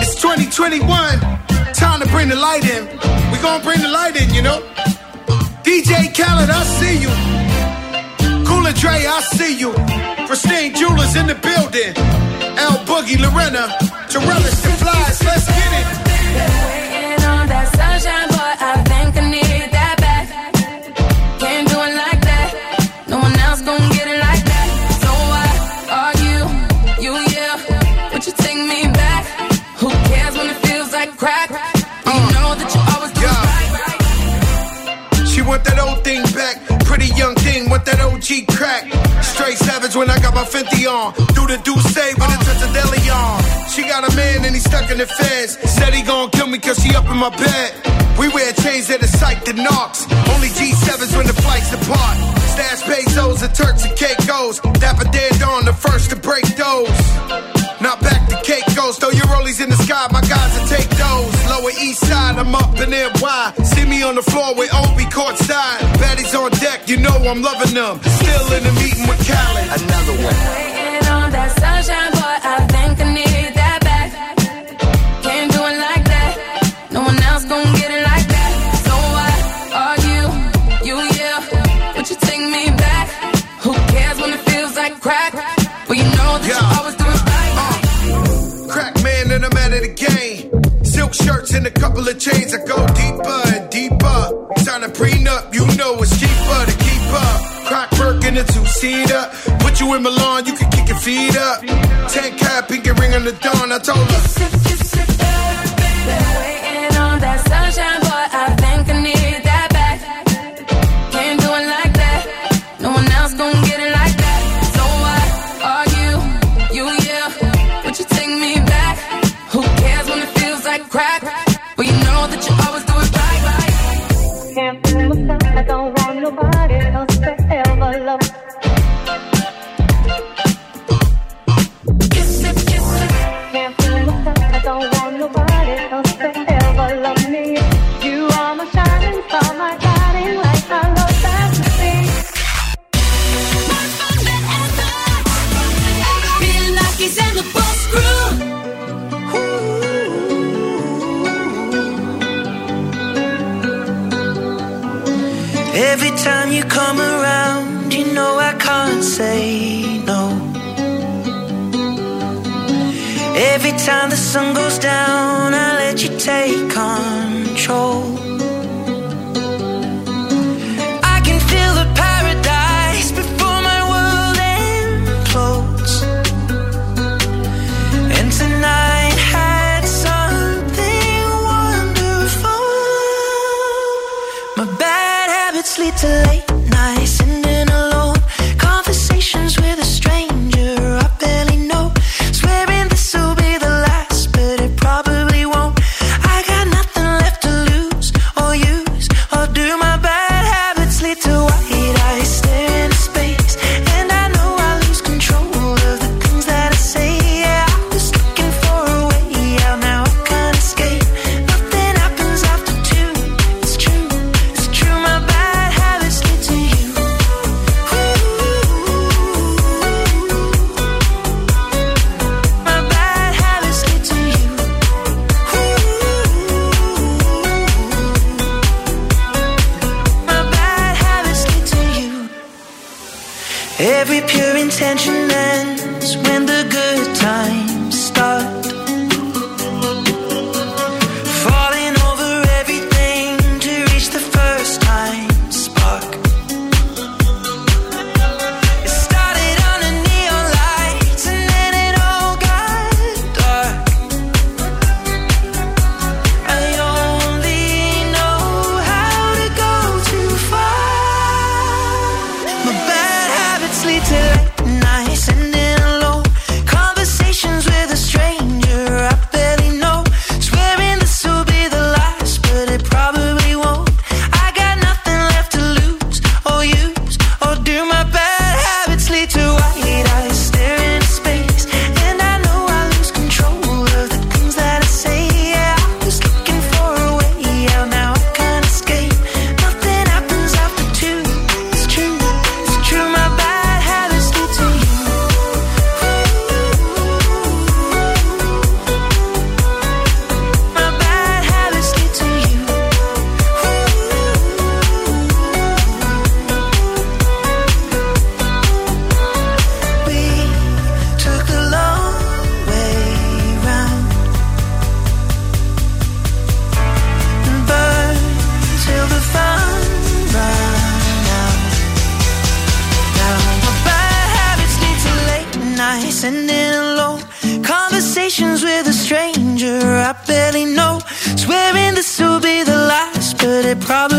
It's 2021. Time to bring the light in. We gonna bring the light in, you know; DJ Khaled, I see you. Cool and Dre, I see you. Pristine Jewelers in the building. L Boogie, Lorena, Jarellis, the flies. Let's get it. Want that old thing back. Pretty young thing, want that OG crack. Straight savage when I got my 50 on. Do the do say when it touch a deli on. She got a man and he stuck in the feds. Said he gon' kill me cause she up in my bed. We wear chains that are psyched and knocks. Only G7s when the flights depart. Stash pesos and Turks and Caicos. Dapper dead on the first to break those. Now back to Caicos. Throw your rollies in the sky, my guys will take those. Lower east side, I'm up in NY. See me on the floor with Obi courtside. Baddies on deck, you know I'm loving them. Still in the meeting with Khaled. Another one. Waiting on that sunshine, boy, I think I need that back. Can't do it like that. No one else gonna get it like crack? Well, you know that you always do it right. Uh, crack man and I'm out of the game. Silk shirts and a couple of chains. I go deeper and deeper. Sign a prenup, you know it's cheaper to keep up. Crack work in a two seater. Put you in Milan, you can kick your feet up. Ten cap, pinky ring on the dawn. I told her. Down, father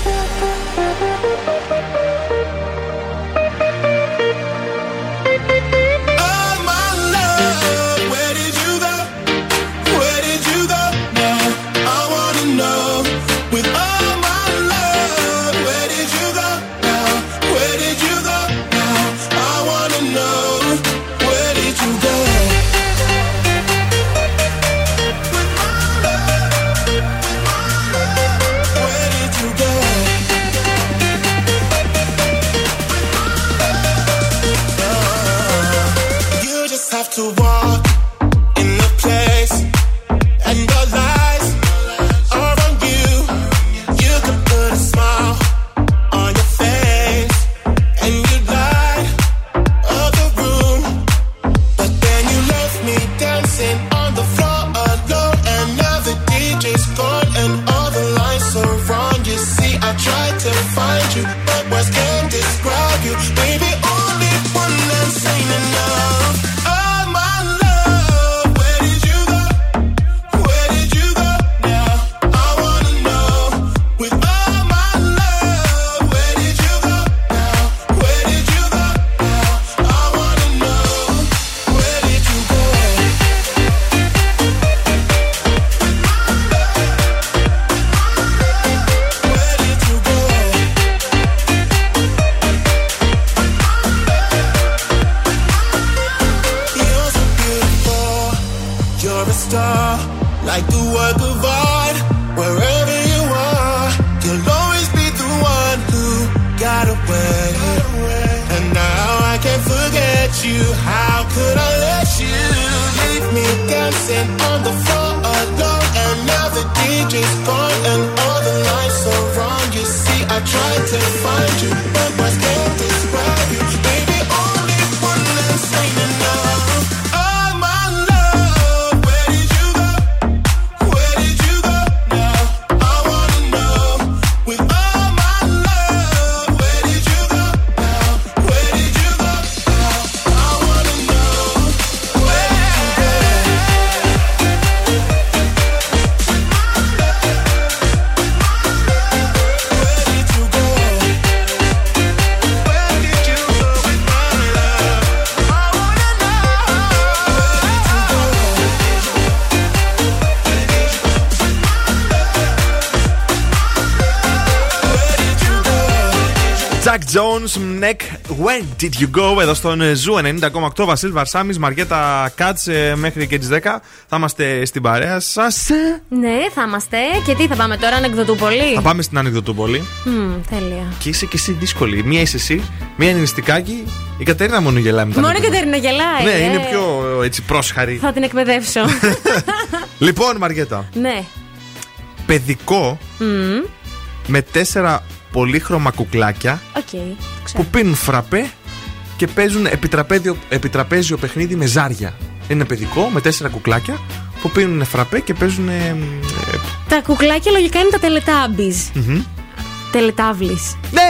Jones, MNEK, Where Did You Go; Εδώ στον ε, Zoo 90,8 Βασίλ Βαρσάμι, Μαριέτα Κάτς ε, μέχρι και τις 10. Θα είμαστε στην παρέα σας. Ναι, θα είμαστε. Και τι θα πάμε τώρα, ανεκδοτούπολη; Θα πάμε στην Ανεκδοτούπολη. Μμμ, τέλεια. Και είσαι και εσύ δύσκολη. Μία είσαι εσύ, μία είναι νηστικάκι. Η Κατερίνα μόνο γελάει με τα Μόνο η ανεκδότα. Κατερίνα γελάει. Ναι, ε. είναι πιο έτσι πρόσχαρη. Θα την εκπαιδεύσω. Λοιπόν, Μαριέτα, ναι. παιδικό Μμμ, με τέσσερα πολύχρωμα κουκλάκια Οκ. το ξέρω. που πίνουν φραπέ και παίζουν επιτραπέζιο, επιτραπέζιο παιχνίδι με ζάρια. Είναι παιδικό με τέσσερα κουκλάκια που πίνουν φραπέ και παίζουν. ε, ε, Τα κουκλάκια λογικά είναι τα Teletubbies. μμμ. Τελετάβλης. Ναι!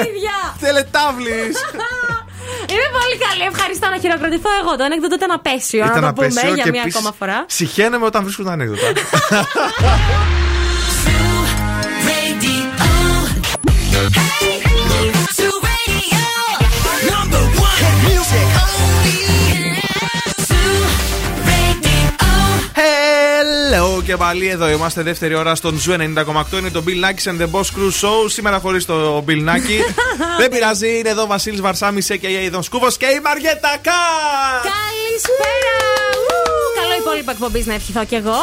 Αλήθεια! Τελετάβλης! Είμαι πολύ καλή. Ευχαριστώ να χειροκροτηθώ εγώ. Το ανέκδοτο ήταν απαίσιο. Ήταν να το πούμε απαίσιο για και μία επίσης ακόμα φορά. Σιχαίνομαι όταν βρίσκω τα ανέκδοτα. και πάλι εδώ είμαστε δεύτερη ώρα στον Zoo 90,8 είναι το Bill Nakis and the Boss Crew Show σήμερα χωρίς το Bill Nakis δεν πειράζει είναι εδώ ο Βασίλης Βαρσάμις a.k.a. Don Σκούβος και η Μαριέτα Κά Καλησπέρα! Ου, Καλό υπόλοιπο εκπομπής να ευχηθώ κι εγώ.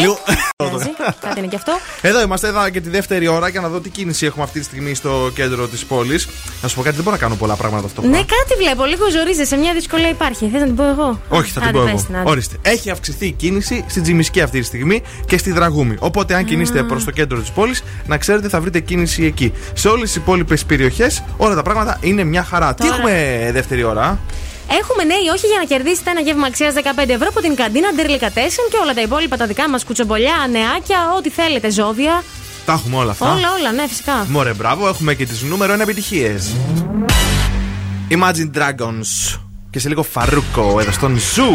Λίγο- Πειράζει, Κάτι είναι κι αυτό. Εδώ είμαστε εδώ και τη δεύτερη ώρα για να δω τι κίνηση έχουμε αυτή τη στιγμή στο κέντρο της πόλης. Να σου πω κάτι, δεν μπορώ να κάνω πολλά πράγματα ταυτόχρονα. Ναι, κάτι βλέπω. Λίγο ζορίζεσαι. Μια δυσκολία υπάρχει. Θες να την πω εγώ; Όχι, θα την Άντε, πω πες εγώ. την, άντε. Ορίστε. Έχει αυξηθεί η κίνηση στην Τζιμισκή αυτή τη στιγμή και στη Δραγούμη. Οπότε, αν κινείστε προς το κέντρο της πόλης, να ξέρετε θα βρείτε κίνηση εκεί. Σε όλες τις υπόλοιπες περιοχές, όλα τα πράγματα είναι μια χαρά. Τι Τώρα. έχουμε δεύτερη ώρα; Έχουμε ναι ή όχι για να κερδίσετε ένα γεύμα αξίας 15 ευρώ από την καντίνα Nderlicatessen και όλα τα υπόλοιπα τα δικά μας κουτσομπολιά, νεάκια, ό,τι θέλετε, ζώδια. Τα έχουμε όλα αυτά. Όλα, όλα, ναι, φυσικά. Μωρέ, μπράβο, έχουμε και τις νούμερο 1 επιτυχίες. Imagine Dragons. Και σε λίγο Φαρούκο εδώ στον Ζου.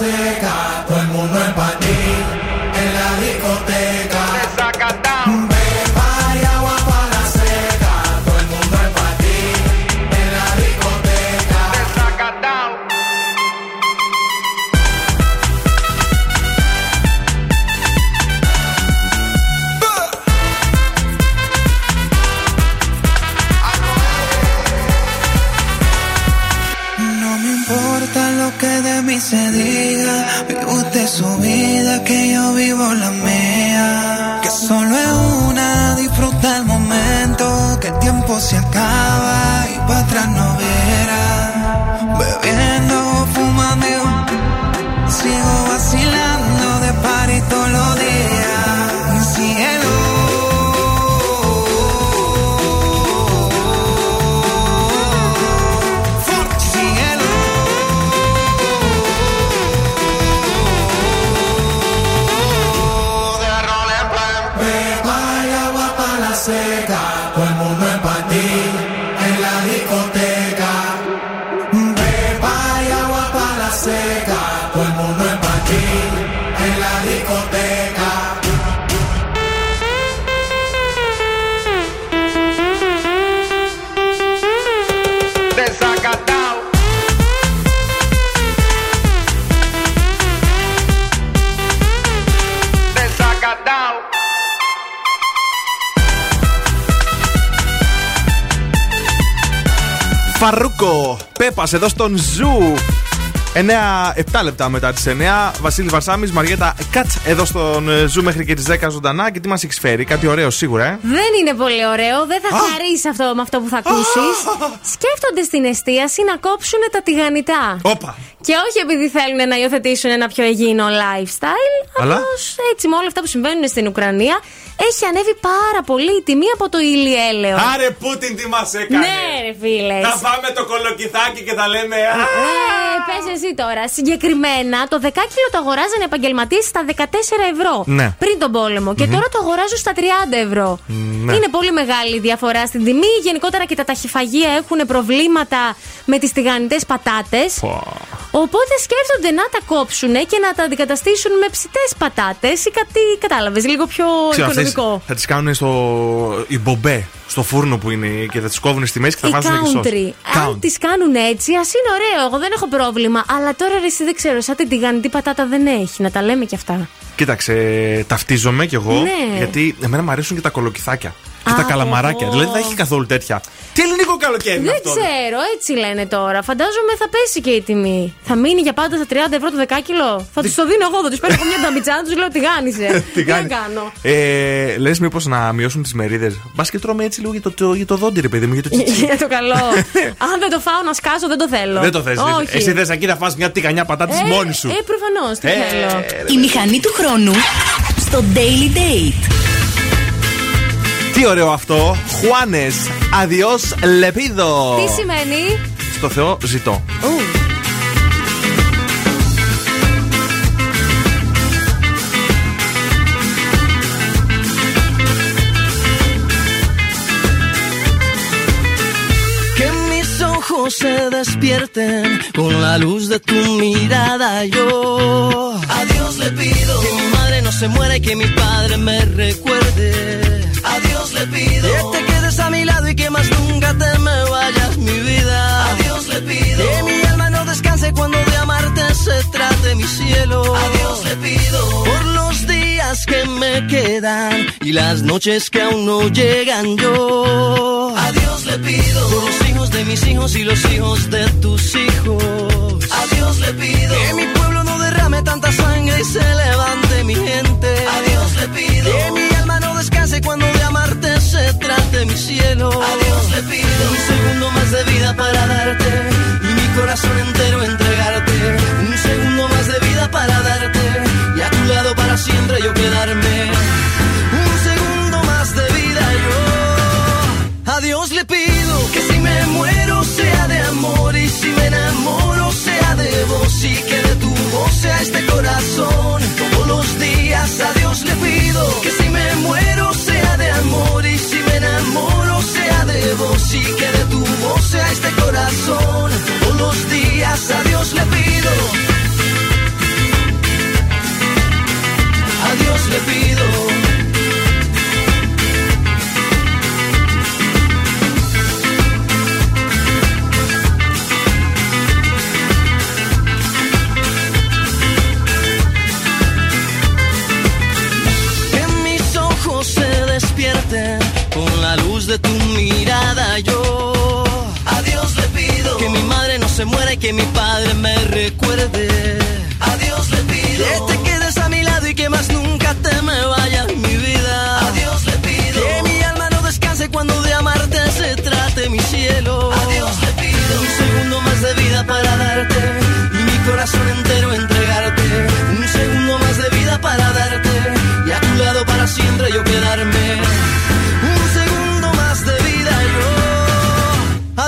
pase Ka pren moun mwen pade εδώ στον Zoo. 9, 7 λεπτά μετά τις 9. Βασίλη Βαρσάμι, Μαριέτα Κάτ εδώ στον ε, Zoo μέχρι και τις 10 ζωντανά. Και τι μας έχεις φέρει, κάτι ωραίο σίγουρα, ε; Δεν είναι πολύ ωραίο, δεν θα χαρείς αυτό με αυτό που θα ακούσεις. Σκέφτονται στην εστίαση να κόψουν τα τηγανιτά. Όπα. Και όχι επειδή θέλουν να υιοθετήσουν ένα πιο υγιεινό lifestyle, αλλά; έτσι με όλα αυτά που συμβαίνουν στην Ουκρανία έχει ανέβει πάρα πολύ η τιμή από το ηλιέλαιο. Άρε Πούτιν τι μας έκανες; Ναι, ρε φίλε. Θα φάμε το κολοκυθάκι και θα λέμε. «Α, Ε, πες εσύ τώρα. Συγκεκριμένα το δεκάκιλο το αγοράζανε επαγγελματίες στα 14 ευρώ. Ναι. Πριν τον πόλεμο. Και τώρα το αγοράζουν στα 30 ευρώ. ναι. Είναι πολύ μεγάλη η διαφορά στην τιμή. Γενικότερα και τα ταχυφαγεία έχουν προβλήματα με τις τηγανιτές πατάτες. Οπότε σκέφτονται να τα κόψουν και να τα αντικαταστήσουν με ψητές πατάτες ή κάτι, κατάλαβες, λίγο πιο Ξέρω, αυτές οικονομικό. θα τις κάνουν στο. οι μπομπέ, στο φούρνο που είναι και θα τις κόβουν στη μέση και θα Η βάζουν και σως. country. Αν τις κάνουν έτσι, ας είναι ωραίο. Εγώ δεν έχω πρόβλημα. Αλλά τώρα ρε, εσύ δεν ξέρω, σαν την τηγανιτή πατάτα δεν έχει. Να τα λέμε κι αυτά. Κοίταξε, ταυτίζομαι κι εγώ. Ναι. Γιατί εμένα μου αρέσουν και τα κολοκυθάκια. Και τα Α, καλαμαράκια. ω. Δηλαδή δεν έχει καθόλου τέτοια. Τι ελληνικό καλοκαίρι είναι δεν αυτό; ξέρω, έτσι λένε τώρα. Φαντάζομαι θα πέσει και η τιμή. Θα μείνει για πάντα στα 30 ευρώ το δεκάκιλο. Θα τους το δίνω εγώ, θα τους παίρνω από μια ταμπιτσά, τους λέω τι γάνισε. Τι να κάνεις. κάνω; Ε, Λες, μήπως να μειώσουν τις μερίδες. Μπας και τρώμε έτσι λίγο για το, το, για το δόντι, ρε παιδί μου, για το τσιτσί. Για το καλό. Αν δεν το φάω να σκάσω, δεν το θέλω. Δεν το θες. Όχι. Εσύ θες εκεί να φας μια τηγανιά πατάτης Ε, μόνη σου. Ε, προφανώς, τι Ε, θέλω. Η μηχανή του χρόνου στο Daily Date. Τι ωραίο αυτό. Χουάνε, αδειό λεπίδο. Τι σημαίνει. Στο Θεό ζητώ. Ου. Que mis ojos se despierten con la luz de tu mirada. Yo a Dios le pido que mi madre no se muera y que mi padre me recuerde. Le pido que te quedes a mi lado y que más nunca te me vayas, mi vida. A Dios le pido que mi alma no descanse cuando de amarte se trate mi cielo. A Dios le pido por los días que me quedan y las noches que aún no llegan. Yo a Dios le pido por los hijos de mis hijos y los hijos de tus hijos. A Dios le pido que mi pueblo no derrame tanta sangre y se levante mi gente. A Dios le pido que mi trate mi cielo. A Dios le pido un segundo más de vida para darte y mi corazón entero entregarte. Un segundo más de vida para darte y a tu lado para siempre yo quedarme. Un segundo más de vida yo. A Dios le pido que si me muero sea de amor y si me enamoro sea de vos y que de tu voz sea este corazón. Todos los días a Dios le pido que si me muero sea vos y que de tu voz sea este corazón. Todos los días a Dios le pido. A Dios le pido. De tu mirada. Yo a Dios le pido que mi madre no se muera y que mi padre me recuerde. A Dios le pido que te quedes a mi lado y que más nunca te me vayas, mi vida. A Dios le pido que mi alma no descanse cuando de amarte se trate mi cielo. A Dios le pido un segundo más de vida para darte y mi corazón entero entregarte. Un segundo más de vida para darte y a tu lado para siempre yo quedarme.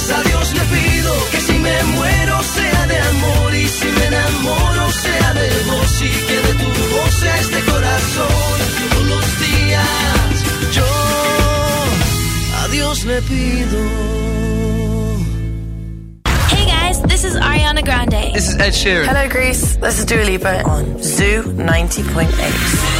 Días a Dios le pido que si me muero sea de amor y si me enamoro sea de vos y que de tu voz sea este corazón. Todos los días yo a Dios le pido. Hey guys, this This is Ariana Grande. This is Ed Sheeran. Hello, Greece. This is Dua Lipa on Zoo 90.8.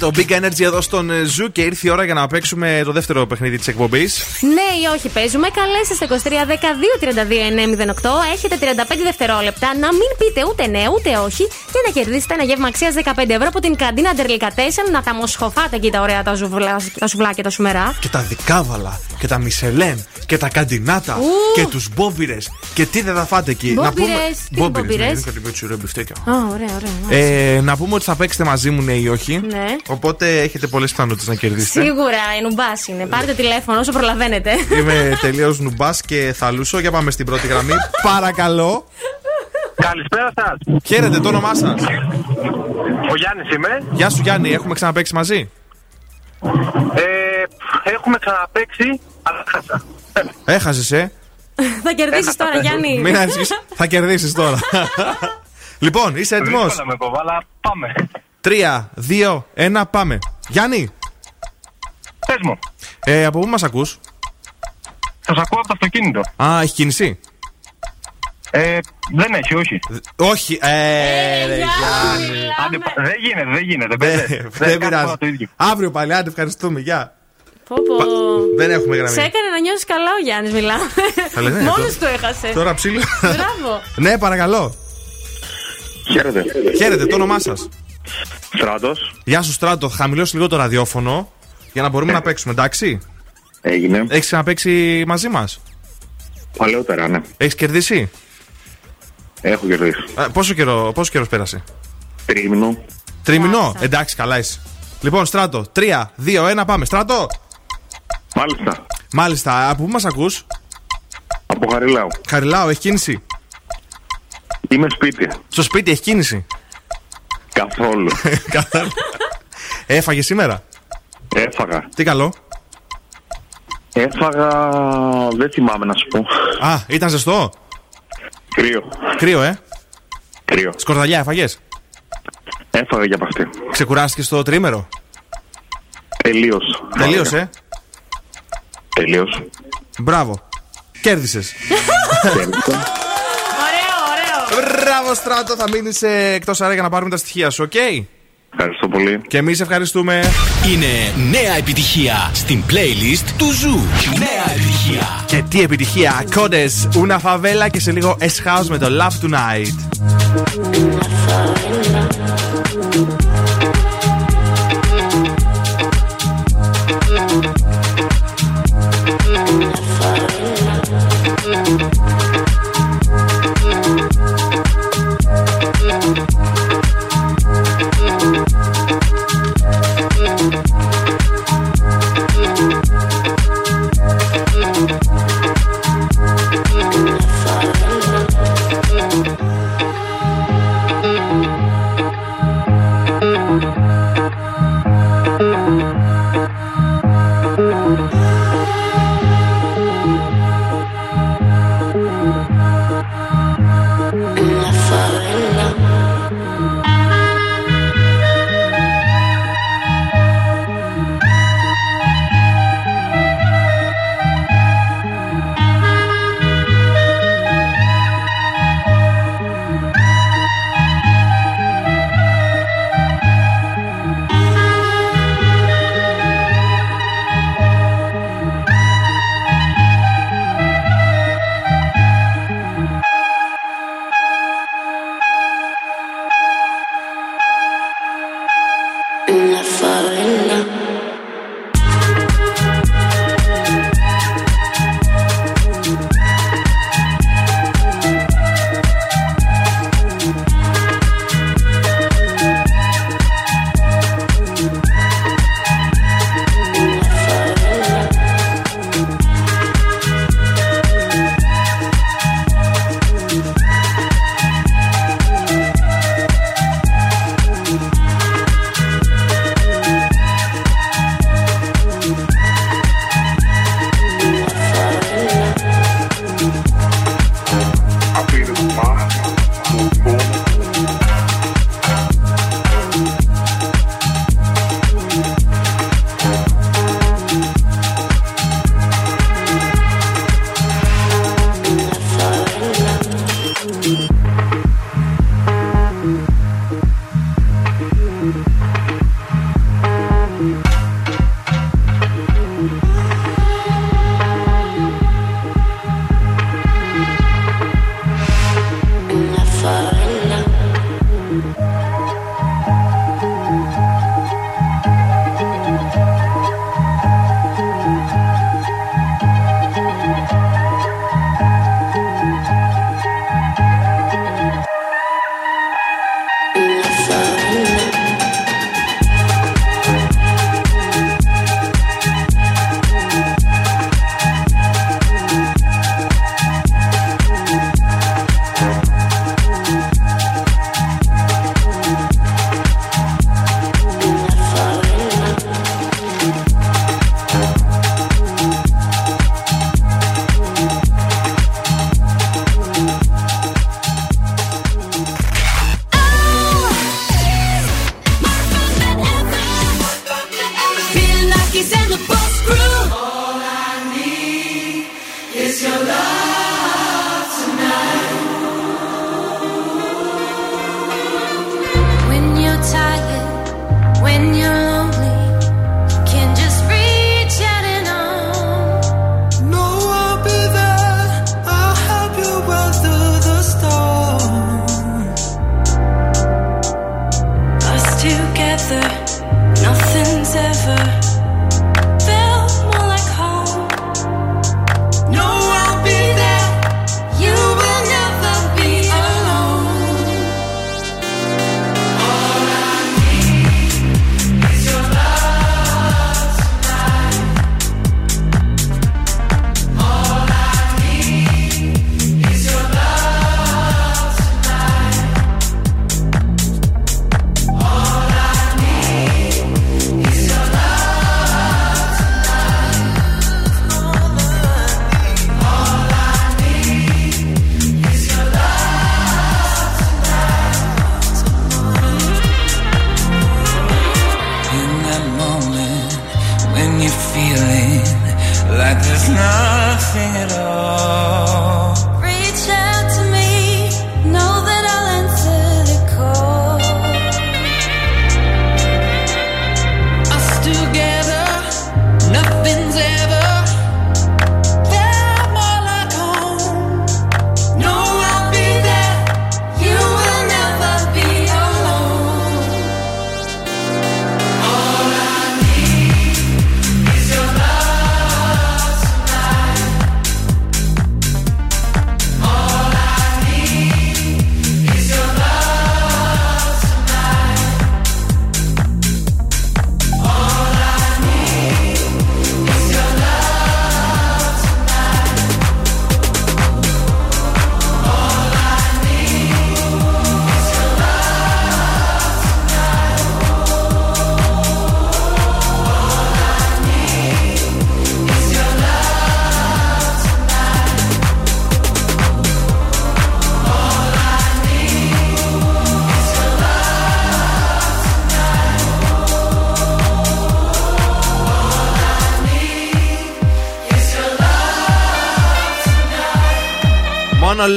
Το Big Energy εδώ στον ε, Zoo και ήρθε η ώρα για να παίξουμε το δεύτερο παιχνίδι της εκπομπής. Ναι ή όχι, παίζουμε. Καλέστε στο 23 12 32 908. Έχετε 35 δευτερόλεπτα να μην πείτε ούτε ναι ούτε όχι και να κερδίσετε ένα γεύμα αξίας 15 ευρώ από την καντίνα Ντερλικατέσεν. Να τα μοσχοφάτε εκεί τα ωραία τα, ζουβλά, τα σουβλάκια και τα σουμερά. Και τα δικάβαλα και τα μισελέν και τα καντινάτα Ου. και τους μπόμπιρε. Και τι δεν θα φάτε εκεί. Μπόμπιρες, τι είναι μπόμπιρες; ναι, είναι κάτι πέτσου, ρε, μπιφτέκια. Α, ωραία, ωραία. Ε, να πούμε ότι θα παίξετε μαζί μου, ναι ή όχι. Ναι. Οπότε έχετε πολλές πιθανότητες να κερδίσετε. Σίγουρα, η νουμπάς είναι. Πάρτε τηλέφωνο όσο προλαβαίνετε. Είμαι τελείως νουμπάς και θα λούσω. Για πάμε στην πρώτη γραμμή. Παρακαλώ. Καλησπέρα σας. Χαίρετε, το όνομά σας. Ο Γιάννης είμαι. Γεια σου Γιάννη, έχουμε ξαναπέξει μαζί; Ε, έχουμε ξαναπέξει, αλλά χάσα. Έχασες, ε; Θα κερδίσεις τώρα, Γιάννη. Μην ανησυχείς, θα κερδίσεις τώρα. λοιπόν, είσαι έτοιμος; Δύσκολα με κόβα, αλλά πάμε. 3, 2, 1, πάμε. Γιάννη. Πες μου. Ε, από πού μας ακούς; Σας ακούω από το αυτοκίνητο. Α, έχει κίνηση. Ε, δεν έχει, όχι. Όχι, ε, ρε, Γιάννη. Άντε, πα- δεν γίνεται, δεν γίνεται. Δεν- μπες, μπες. Δεν κάνουμε πειράζει. όλα το ίδιο. Αύριο πάλι, άντε, ευχαριστούμε. Γεια. Πω, πω. Δεν έχουμε γραμμή. Σε έκανε να νιώσεις καλά ο Γιάννης, μιλάμε. Θα λένε, Μόνο τώρα- του έχασες. Τώρα ψήλω. Μπράβο. ναι, παρακαλώ. Χαίρετε. Χαίρετε, το όνομά σας. Στράτος. Γεια σου, Στράτο. Χαμηλώσει λίγο το ραδιόφωνο για να μπορούμε να παίξουμε, εντάξει; Έγινε. Έχεις ξαναπέξει μαζί μας; Παλαιότερα, ναι. Έχεις κερδίσει; Έχω κερδίσει. Α, πόσο καιρό πόσο καιρός πέρασε; Τρίμηνο. Τριμηνό. Εντάξει, καλά είσαι. Λοιπόν, Στράτο. 3, 2, 1, πάμε. Στράτο. Μάλιστα. Μάλιστα, από πού μας ακούς; Από Χαριλάου. Χαριλάου, έχεις κίνηση; Είμαι σπίτι. Στο σπίτι έχεις κίνηση; Καθόλου. Καθόλου. Έφαγες σήμερα; Έφαγα. Τι καλό. Έφαγα. Δεν θυμάμαι να σου πω. Α, ήταν ζεστό; Κρύο. Κρύο, ε. Κρύο. Σκορδαλιά έφαγες; Έφαγα για παυτή. Ξεκουράστηκες στο τριήμερο; Τελείως. Τελείωσε. Τελείως. Μπράβο. Κέρδισες. Ωραίο, ωραίο. Μπράβο, Στράτο. Θα μείνεις εκτός αέρα για να πάρουμε τα στοιχεία σου, οκ; Ευχαριστώ πολύ. Και εμείς ευχαριστούμε. Είναι νέα επιτυχία στην playlist του Zoo. Νέα επιτυχία. Και τι επιτυχία. Κόντες, Una Favela και σε λίγο S House με το Love Tonight.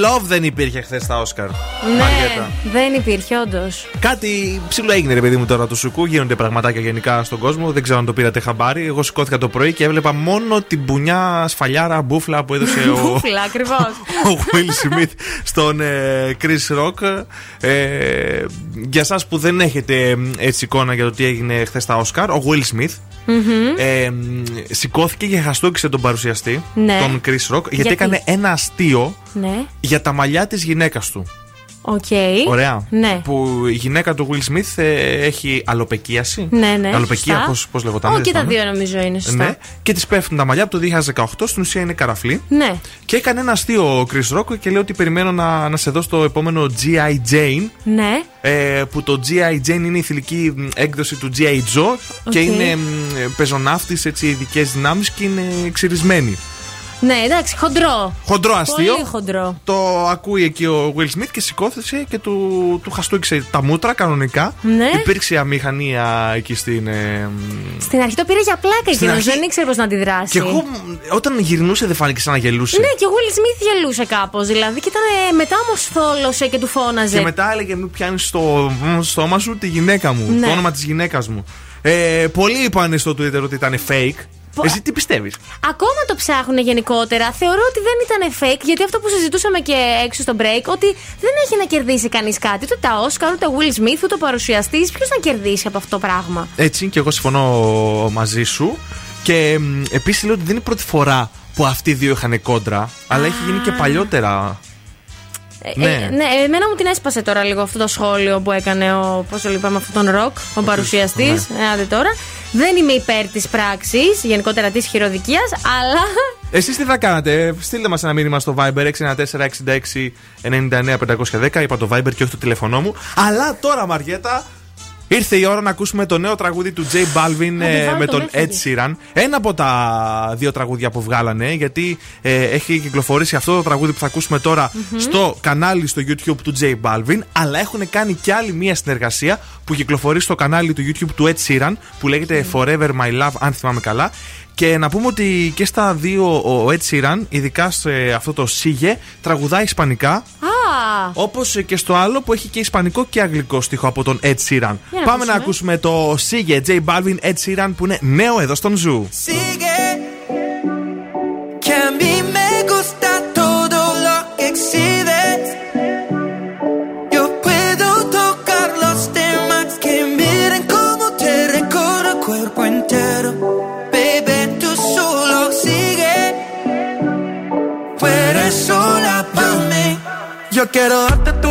Love δεν υπήρχε χθες στα Όσκαρ. Μαριέτα. Ναι, δεν υπήρχε, όντως. Κάτι ψηλό έγινε, ρε παιδί μου, τώρα του σουκού. Γίνονται πραγματάκια γενικά στον κόσμο. Δεν ξέρω αν το πήρατε χαμπάρι. Εγώ σηκώθηκα το πρωί και έβλεπα μόνο την πουνιά σφαλιάρα μπούφλα που έδωσε ο, Μπούφλα, ακριβώς. ο Will Smith στον ε, Chris Rock. Ε, για εσάς που δεν έχετε ε, έτσι εικόνα για το τι έγινε χθες στα Όσκαρ, ο Will Smith ε, μ, σηκώθηκε και χαστούκισε τον παρουσιαστή, Ναι. τον Chris Rock, γιατί, Γιατί; έκανε ένα αστείο Ναι, για τα μαλλιά της γυναίκας του. οκ. Ωραία. Ναι. Που η γυναίκα του Will Smith ε, έχει αλωπεκίαση. Ναι, ναι. Αλωπεκία, σωστά. πώς, πώς λεγόταν. Ω, δεν και τα θυμάμαι. δύο νομίζω είναι σωστά. Ναι. Και της πέφτουν τα μαλλιά από το 2018, στην ουσία είναι καραφλή. Ναι. Και έκανε ένα αστείο ο Chris Rock και λέει ότι περιμένω να, να σε δω στο επόμενο G.I. Jane. Ναι. Ε, που το G.I. Jane είναι η θηλυκή μ, έκδοση του G.I. Joe και Οκ. είναι πεζοναύτης, έτσι, ειδικές δυνάμεις και είναι ξυρισμένη. Ναι, εντάξει, χοντρό. Χοντρό αστείο. Πολύ χοντρό. Το ακούει εκεί ο Will Smith και σηκώθησε και του, του χαστούκισε τα μούτρα κανονικά. Ναι. Υπήρξε αμηχανία εκεί στην. ε, μ, Στην αρχή το πήρε για πλάκα Στην εκείνος. αρχή- Δεν ήξερε πώς να αντιδράσει. και εγώ μ, όταν γυρνούσε δεν φάνηκε σαν να γελούσε. Ναι, και ο Will Smith γελούσε κάπως. Δηλαδή και ήταν ε, μετά όμως θόλωσε και του φώναζε. Και μετά έλεγε Μην πιάνεις στο μ, στόμα σου τη γυναίκα μου. Ναι. Το όνομα της γυναίκας μου. Ε, πολλοί είπαν στο Twitter ότι ήταν fake. Πο- Εσύ τι πιστεύεις; Ακόμα το ψάχνουν γενικότερα. Θεωρώ ότι δεν ήταν fake, γιατί αυτό που συζητούσαμε και έξω στο break, ότι δεν έχει να κερδίσει κανείς κάτι. Ούτε τα Oscar, ούτε ο Will Smith, ούτε ο παρουσιαστής. Ποιος να κερδίσει από αυτό το πράγμα; Έτσι και εγώ συμφωνώ μαζί σου. Και επίσης λέω ότι δεν είναι η πρώτη φορά που αυτοί οι δύο είχαν κόντρα, αλλά έχει γίνει και παλιότερα. Ε, Ναι. ε, ναι, εμένα μου την έσπασε τώρα λίγο αυτό το σχόλιο που έκανε ο, πώς το είπαμε, αυτόν τον ροκ, ο παρουσιαστής. ναι. Ε, άντε τώρα. Δεν είμαι υπέρ της πράξης, γενικότερα της χειροδικίας, αλλά. Εσείς τι θα κάνατε, στείλτε μας ένα μήνυμα στο Viber 694-66-99-510. Είπα το Viber και όχι το τηλέφωνό μου. Αλλά τώρα, Μαριέτα, ήρθε η ώρα να ακούσουμε το νέο τραγούδι του J Balvin ε, βάλω με το τον μέσα Ed εκεί. Sheeran. Ένα από τα δύο τραγούδια που βγάλανε, γιατί ε, έχει κυκλοφορήσει αυτό το τραγούδι που θα ακούσουμε τώρα στο κανάλι στο YouTube του J Balvin. Αλλά έχουν κάνει κι άλλη μία συνεργασία που κυκλοφορεί στο κανάλι του YouTube του Ed Sheeran που λέγεται Forever My Love, αν θυμάμαι καλά. Και να πούμε ότι και στα δύο ο Ed Sheeran, ειδικά σε αυτό το Sigue, τραγουδάει ισπανικά. Α, Όπως και στο άλλο που έχει και ισπανικό και αγγλικό στίχο από τον Ed Sheeran. να Πάμε να ακούσουμε. ακούσουμε το Sigue J Balvin Ed Sheeran που είναι νέο εδώ στον Zoo. Sigue, quiero darte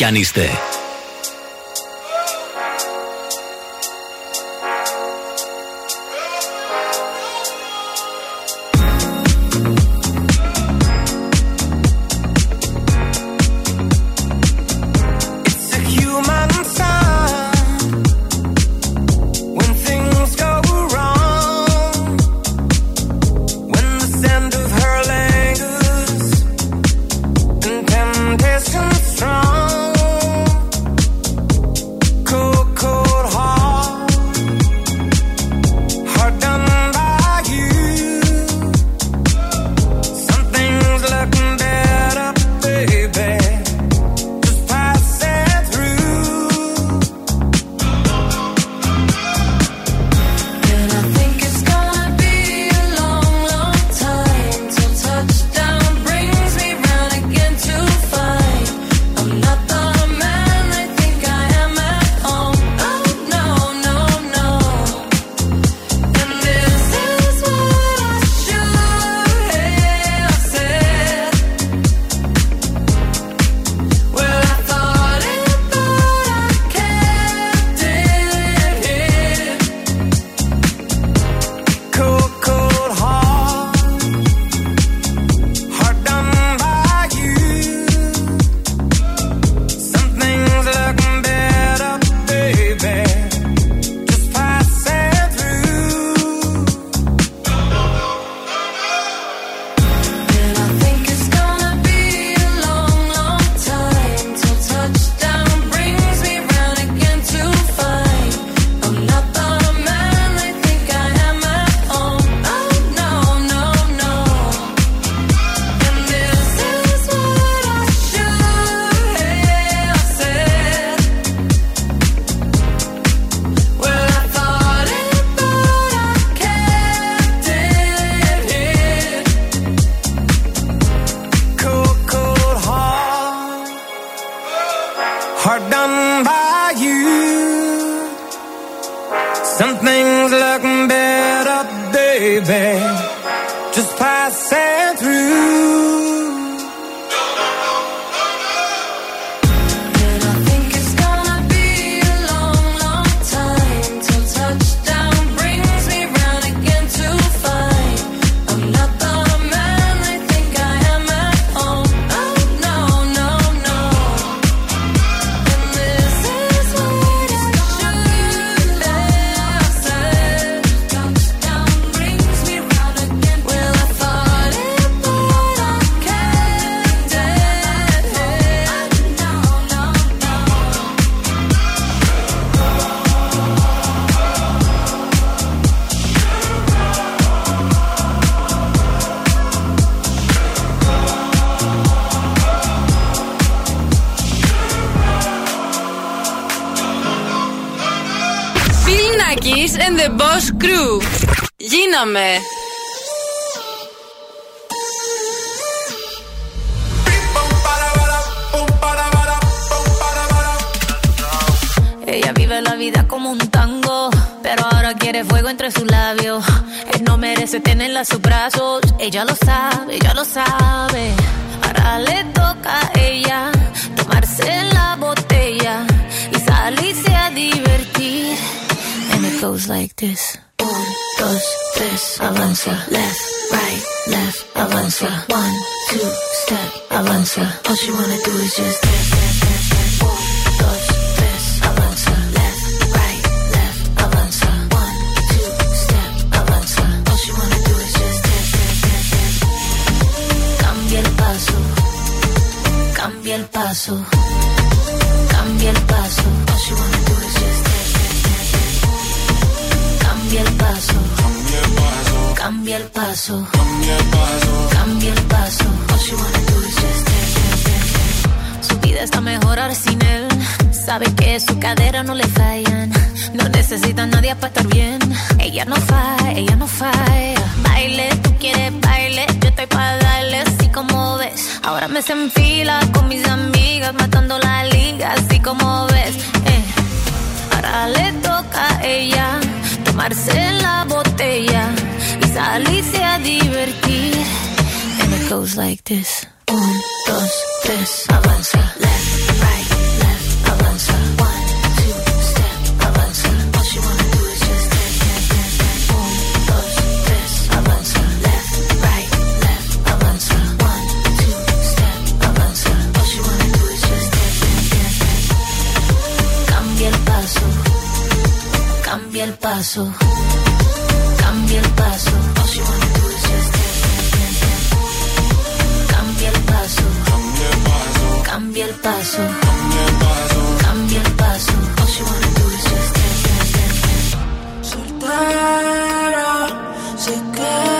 κι αν είστε. Sin él. Sabe que su cadera no le fallan. No necesita a nadie para estar bien. Ella no falla, ella no falla. Baile, tú quieres baile. Yo estoy para darle así como ves. Ahora me se enfila con mis amigas, matando la liga, así como ves. Eh. Ahora le toca a ella tomarse la botella y salirse a divertir. And it goes like this. Un, dos, tres, avanza. Left, right, left, Cambia el paso, cambia el paso. Cambia el paso, cambia el paso, cambia el paso. Soltera, se queda.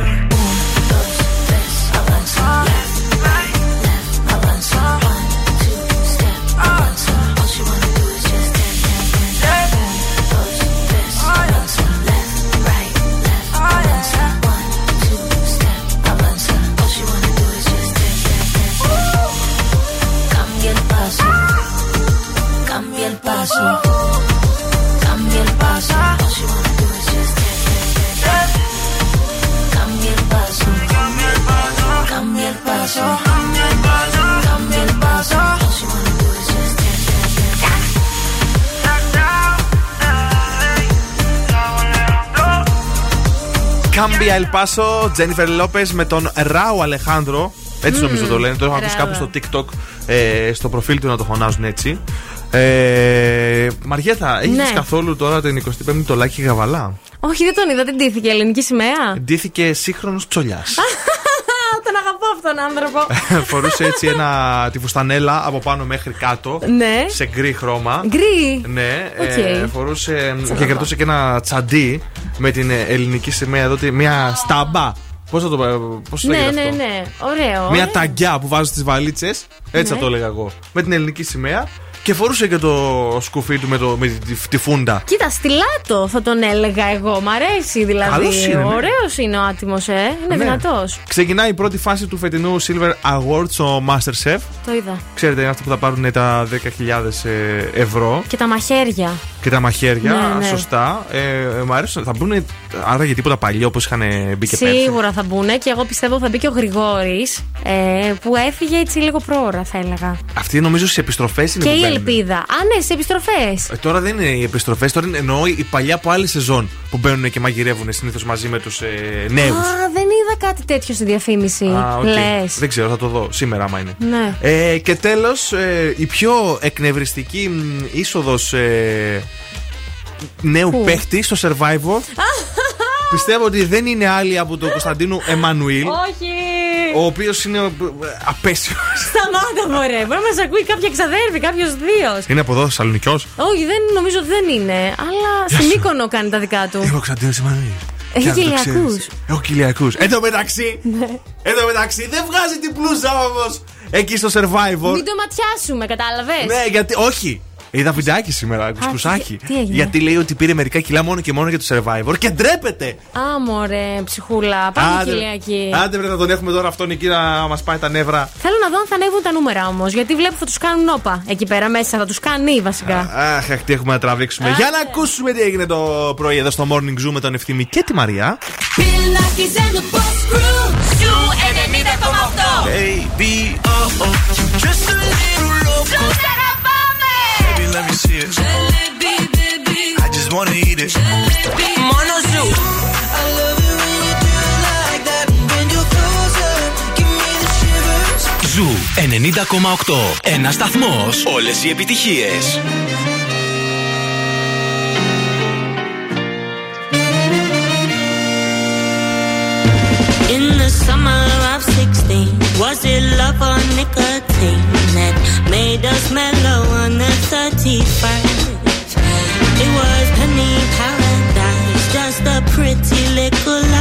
Cambia El Paso, Jennifer Lopez με τον Rauw Alejandro. Έτσι νομίζω το λένε. Το έχω ακούσει κάπου στο TikTok, ε, στο προφίλ του να το φωνάζουν έτσι. Ε, Μαριέτα, έχεις Ναι. καθόλου τώρα την 25η το Λάκη Γαβαλά; Όχι, δεν τον είδα, δεν ντύθηκε η ελληνική σημαία. Ντύθηκε σύγχρονος τσολιάς. τον αγαπώ αυτόν τον άνθρωπο. Φορούσε έτσι ένα, τη φουστανέλα από πάνω μέχρι κάτω. Ναι. Σε γκρι χρώμα. Γκρι. Ναι, Οκ. ε, φορούσε και Τσαλαβά. κρατούσε και ένα τσαντί με την ε, ελληνική σημαία εδώ, τη- μια στάμπα. Πώς θα το πω, πώς το Ναι, λέγεται ναι, αυτό; ναι. Ωραίο. Μια Ωραία. ταγκιά που βάζει στις βαλίτσες. Έτσι Ναι. θα το έλεγα εγώ. Με την ελληνική σημαία. Και φορούσε και το σκουφί του με, το, με τη, τη φούντα. Κοίτα, στυλάτο θα τον έλεγα εγώ. Μ' αρέσει δηλαδή. Καλός είναι, ναι. Ωραίος είναι ο άτιμος, ε. Είναι Ναι. δυνατός. Ξεκινάει η πρώτη φάση του φετινού Silver Awards στο Masterchef. Το είδα. Ξέρετε, είναι αυτό που θα πάρουν τα 10.000 ε, ευρώ Και τα μαχαίρια. Και τα μαχαίρια. Ναι, ναι. Σωστά. Ε, μου αρέσουν. Θα μπουν άρα για τίποτα παλιό όπως είχαν μπει και πέρσι. Σίγουρα θα μπουν και εγώ πιστεύω θα μπει και ο Γρηγόρης ε, που έφυγε έτσι λίγο πρόωρα, θα έλεγα. Αυτοί νομίζω στις επιστροφές είναι Και που η μπαίνουν. ελπίδα. Α, ναι, σε επιστροφές. Ε, τώρα δεν είναι οι επιστροφές, τώρα είναι εννοώ η παλιά από άλλη σεζόν που μπαίνουν και μαγειρεύουν συνήθως μαζί με τους ε, νέους. Α, δεν είδα είδα κάτι τέτοιο στη διαφήμιση. Α, οκ. Λες. Δεν ξέρω, θα το δω σήμερα άμα είναι. Ναι. Ε, και τέλος, η πιο εκνευριστική είσοδος νέου Πού; παίχτη στο Survivor. Πιστεύω ότι δεν είναι άλλη από τον Κωνσταντίνου Εμμανουήλ. Όχι! Ο οποίος είναι απέσιο. Σταμάτα, μωρέ. Μπορεί να μας ακούει κάποια ξαδέρφη, κάποιος δύο. Είναι από εδώ, Θεσσαλονικιός; Όχι, δεν, νομίζω ότι δεν είναι. Αλλά στην Μύκονο κάνει τα δικά του. Είμαι ο Κωνσταντίνος Εμμανουήλ. Έχει Και αν το κοιλιακούς. ξέρεις. Έχω κοιλιακού. Εν τω μεταξύ, εν τω μεταξύ δεν βγάζει την πλούζα όμως εκεί στο Survivor. Μην το ματιάσουμε, κατάλαβες; Ναι, γιατί. Όχι. Είδα βιντεάκι σήμερα, κουσκουσάκι. τι έγινε; Γιατί λέει ότι πήρε μερικά κιλά μόνο και μόνο για το survivor και ντρέπεται. Α, μωρέ, ψυχούλα. Πάμε Άντε, κοιλιακή. Άντε, βρε, να τον έχουμε τώρα αυτόν εκεί να μας πάει τα νεύρα. Θέλω να δω αν θα ανέβουν τα νούμερα όμως. Γιατί βλέπω θα τους κάνουν όπα εκεί πέρα μέσα. Θα τους κάνει βασικά. Αχ, αχ, τι έχουμε να τραβήξουμε. Για να ακούσουμε τι έγινε το πρωί εδώ στο Morning Zoo με τον Ευθύμη και τη Μαρία. Πιλάκης and the Boss Crew. Ζου 90,8. Baby, oh oh, just a little loco. Ζου πάμε. Baby, let me see it. I just wanna eat it. Μόνο ζου. I love it when you do it like that. When you're closer, give me the shivers. Ζου 90,8. Ένα σταθμό. Όλε οι επιτυχίε. In the summer of 16, was it love or nicotine that made us mellow on the 31st? It was penny paradise, just a pretty little lie,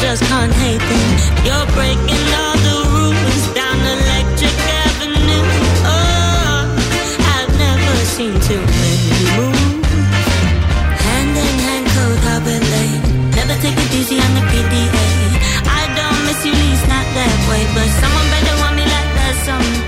just can't hate them. You're breaking all the rules down Electric Avenue. Oh, I've never seen too many move. Hand in hand, cold harbor lane. Never take it easy on the PDA. I don't miss you, least not that way, but someone better want me like that someday.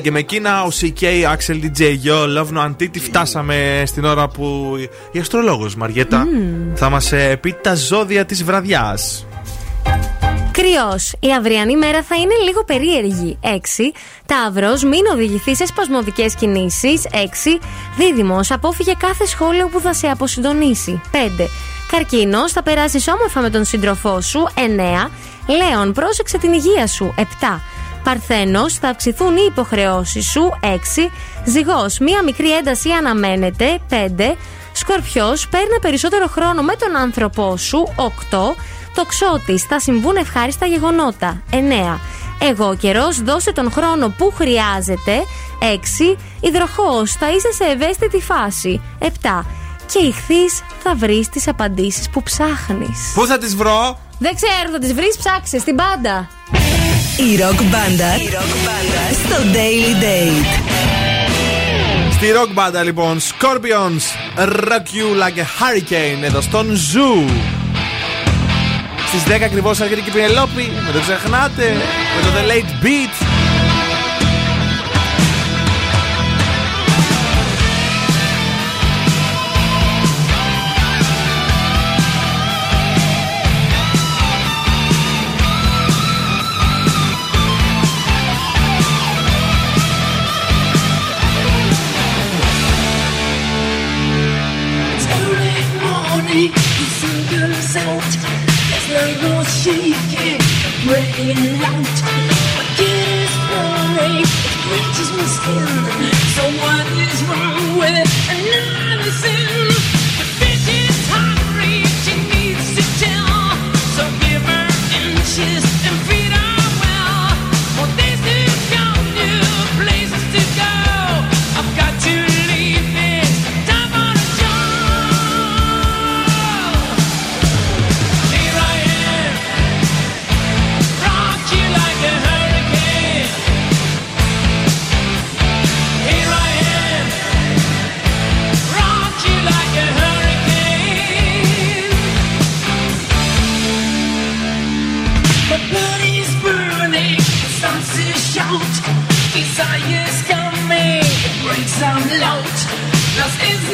και με εκείνα, ο CK, Axel DJ, Yo, Love No φτάσαμε στην ώρα που η αστρολόγος Μαριέτα mm. θα μας ε, πει τα ζώδια της βραδιάς. Κρυός. Η αυριανή μέρα θα είναι λίγο περίεργη. 6. Ταύρος. Μην οδηγηθεί σε σπασμωδικές κινήσεις. 6. Δίδυμος. Απόφυγε κάθε σχόλιο που θα σε αποσυντονίσει. 5. Καρκίνος. Θα περάσεις όμορφα με τον σύντροφό σου. 9. Λέων. Πρόσεξε την υγεία σου. 7. Παρθένος, θα αυξηθούν οι υποχρεώσεις σου. 6. Ζυγός, μία μικρή ένταση αναμένεται. 5. Σκορπιός, παίρνε περισσότερο χρόνο με τον άνθρωπό σου. 8. Τοξότη, θα συμβούν ευχάριστα γεγονότα. 9. Εγώ καιρός, δώσε τον χρόνο που χρειάζεται. 6. Υδροχός, θα είσαι σε ευαίσθητη φάση. 7. Και ηχθείς, θα βρεις τις απαντήσεις που ψάχνεις. Πού θα τις βρω; Δεν ξέρω, θα τις βρεις, ψάξε στην πάντα. Η ροκ μπάντα στο Daily Date. Στη ροκ μπάντα λοιπόν, Scorpions, Rock You Like a Hurricane εδώ στον Zoo. Στις 10 ακριβώς έρχεται και η Πινελόπη, με το ξεχνάτε, με το The Late Beat. in light.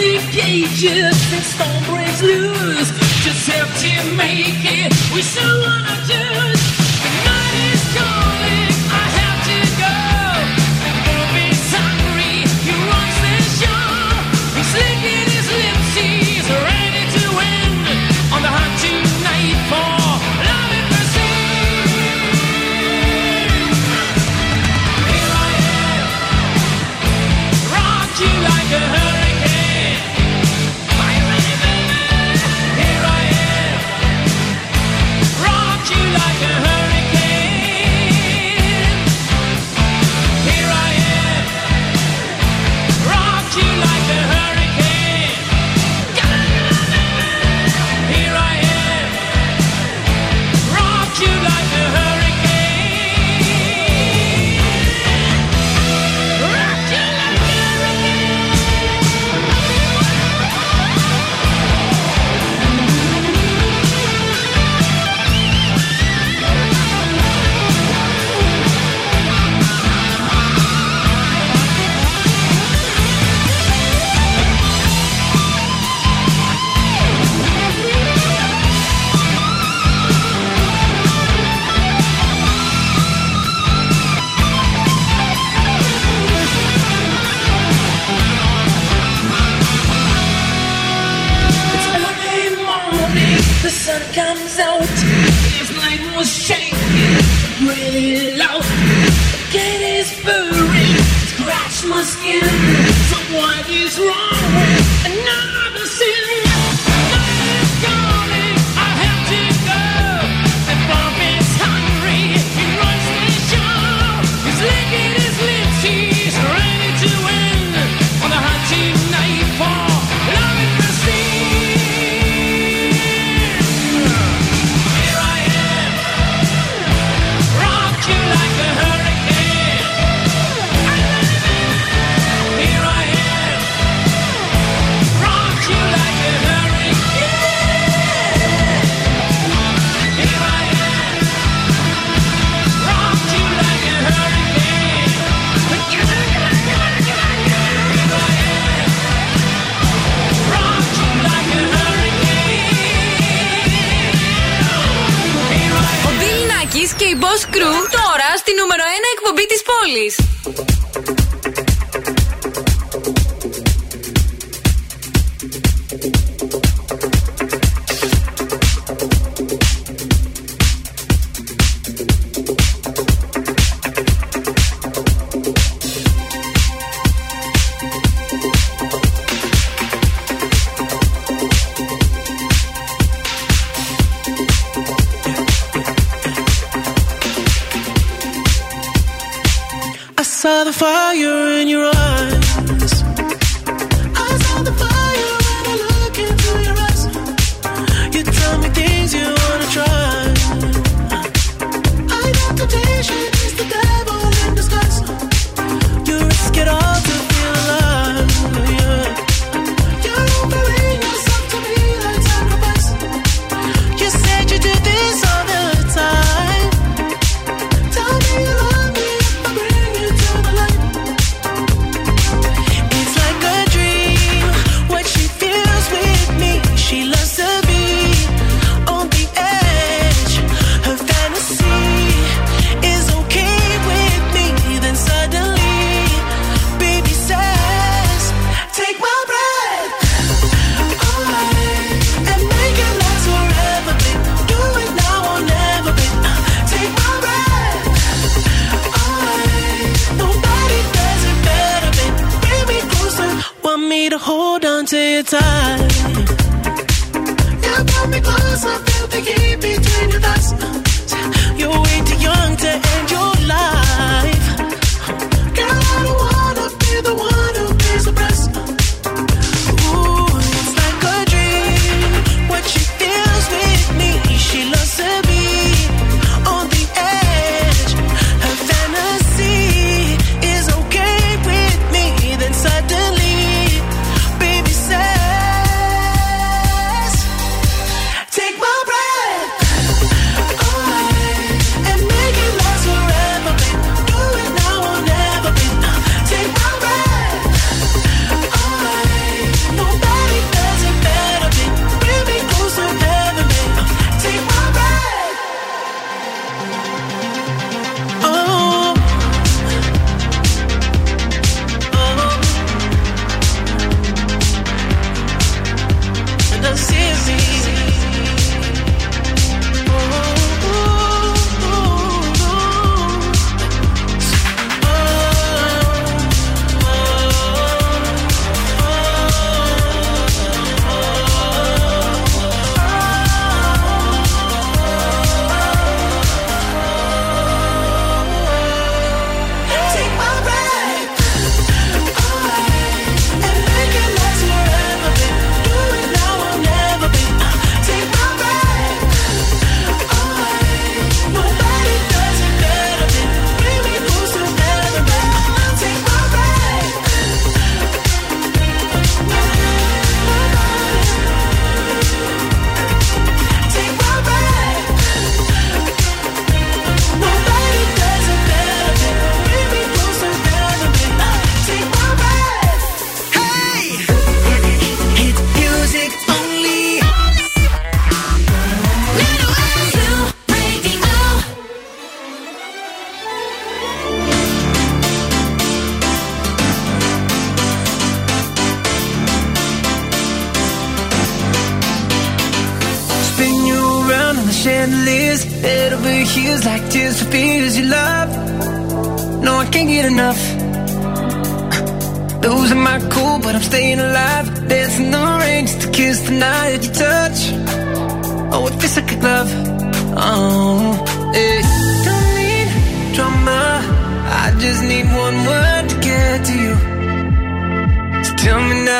Gauges and storm breaks loose. Just have to make it. We still wanna just.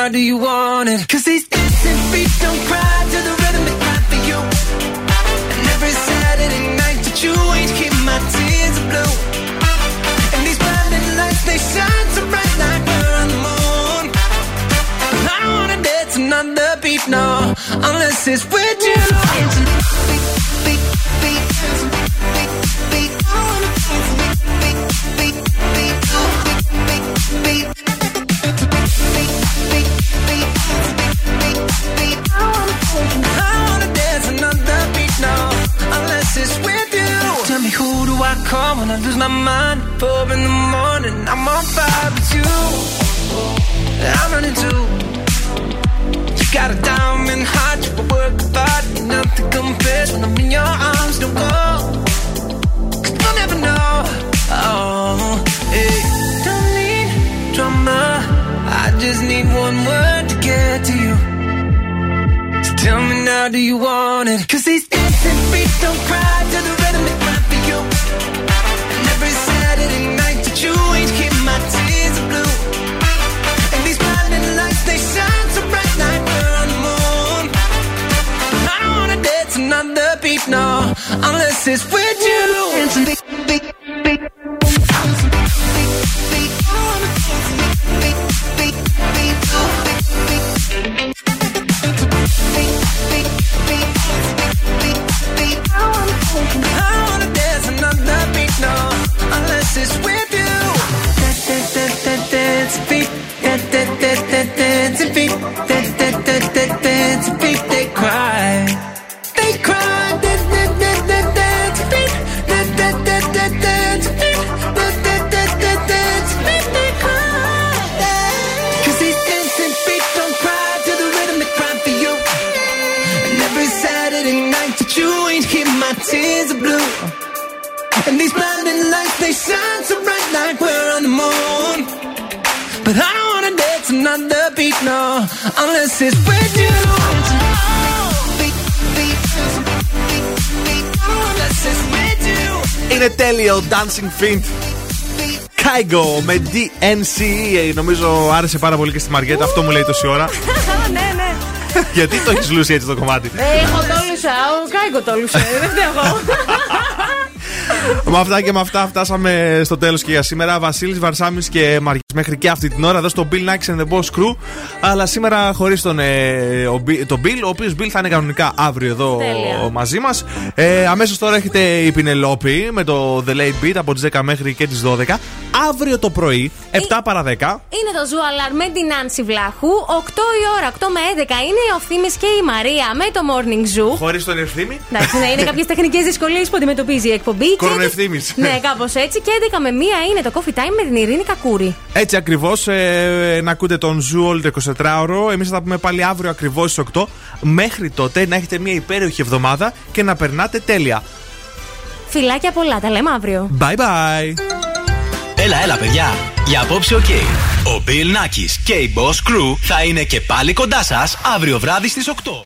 Now, do you want it? Cause these dancing feet don't cry to the rhythm they cry for you. And every Saturday night that you ain't keep my tears blue. And these blinding lights, they shine so bright like we're on the moon. I don't wanna dance another beat, no, unless it's with you. Call when I lose my mind? Four in the morning, I'm on fire with you. I'm running too. You got a diamond heart, you work hard, nothing compares when I'm in your arms. Don't go, cause you'll never know. Oh, hey. Don't need drama, I just need one word to get to you. So tell me now, do you want it? Cause these dancing feet don't cry unless it's with you. Unless it's with you. Unless it's with you. Είναι τέλειο Dancing Fiend. Kaigo με DNC. Ε, Νομίζω άρεσε πάρα πολύ και στη Μαριέτα. Αυτό μου λέει τόση ώρα. ναι, ναι. Γιατί το έχεις λούσει έτσι το κομμάτι; Ε, εγώ τόλουσα. Ο Κάικο τόλουσε. Δεν φταίω εγώ. με αυτά και με αυτά φτάσαμε στο τέλος και για σήμερα. Βασίλης Βαρσάμι και Μαριέ μέχρι και αυτή την ώρα εδώ στο Bill Nikes and the Boss Crew. Αλλά σήμερα χωρίς τον, ε, ο Bi- τον Bill, ο οποίος Bill θα είναι κανονικά αύριο εδώ Τέλεια. μαζί μας. Ε, Αμέσως τώρα έχετε η Πινελόπη με το The Late Beat από τις 10 μέχρι και τις 12. Αύριο το πρωί, 7 παρα 10. Είναι το Zoo Alarm με την Άνση Βλάχου. 8 η ώρα, 8 με 11 είναι ο Θήμη και η Μαρία με το Morning Zoo. Χωρίς τον ευθύνη. Εντάξει, ναι, είναι κάποιες τεχνικές δυσκολίες που αντιμετωπίζει η εκπομπή. Και- Κορονευθύμης. Ναι, κάπως έτσι. Και 11 με 1 είναι το Coffee Time με την Ειρήνη Κακούρη. Έτσι ακριβώς, ε, να ακούτε τον Zoo όλο το 24ωρο. Εμείς θα τα πούμε πάλι αύριο ακριβώς στις 8. Μέχρι τότε να έχετε μια υπέροχη εβδομάδα και να περνάτε τέλεια. Φιλάκια πολλά, τα λέμε αύριο. Bye bye. Έλα, έλα, παιδιά. Για απόψε, οκ. Ο Bill Nakis και η Boss Crew θα είναι και πάλι κοντά σας αύριο βράδυ στις 8.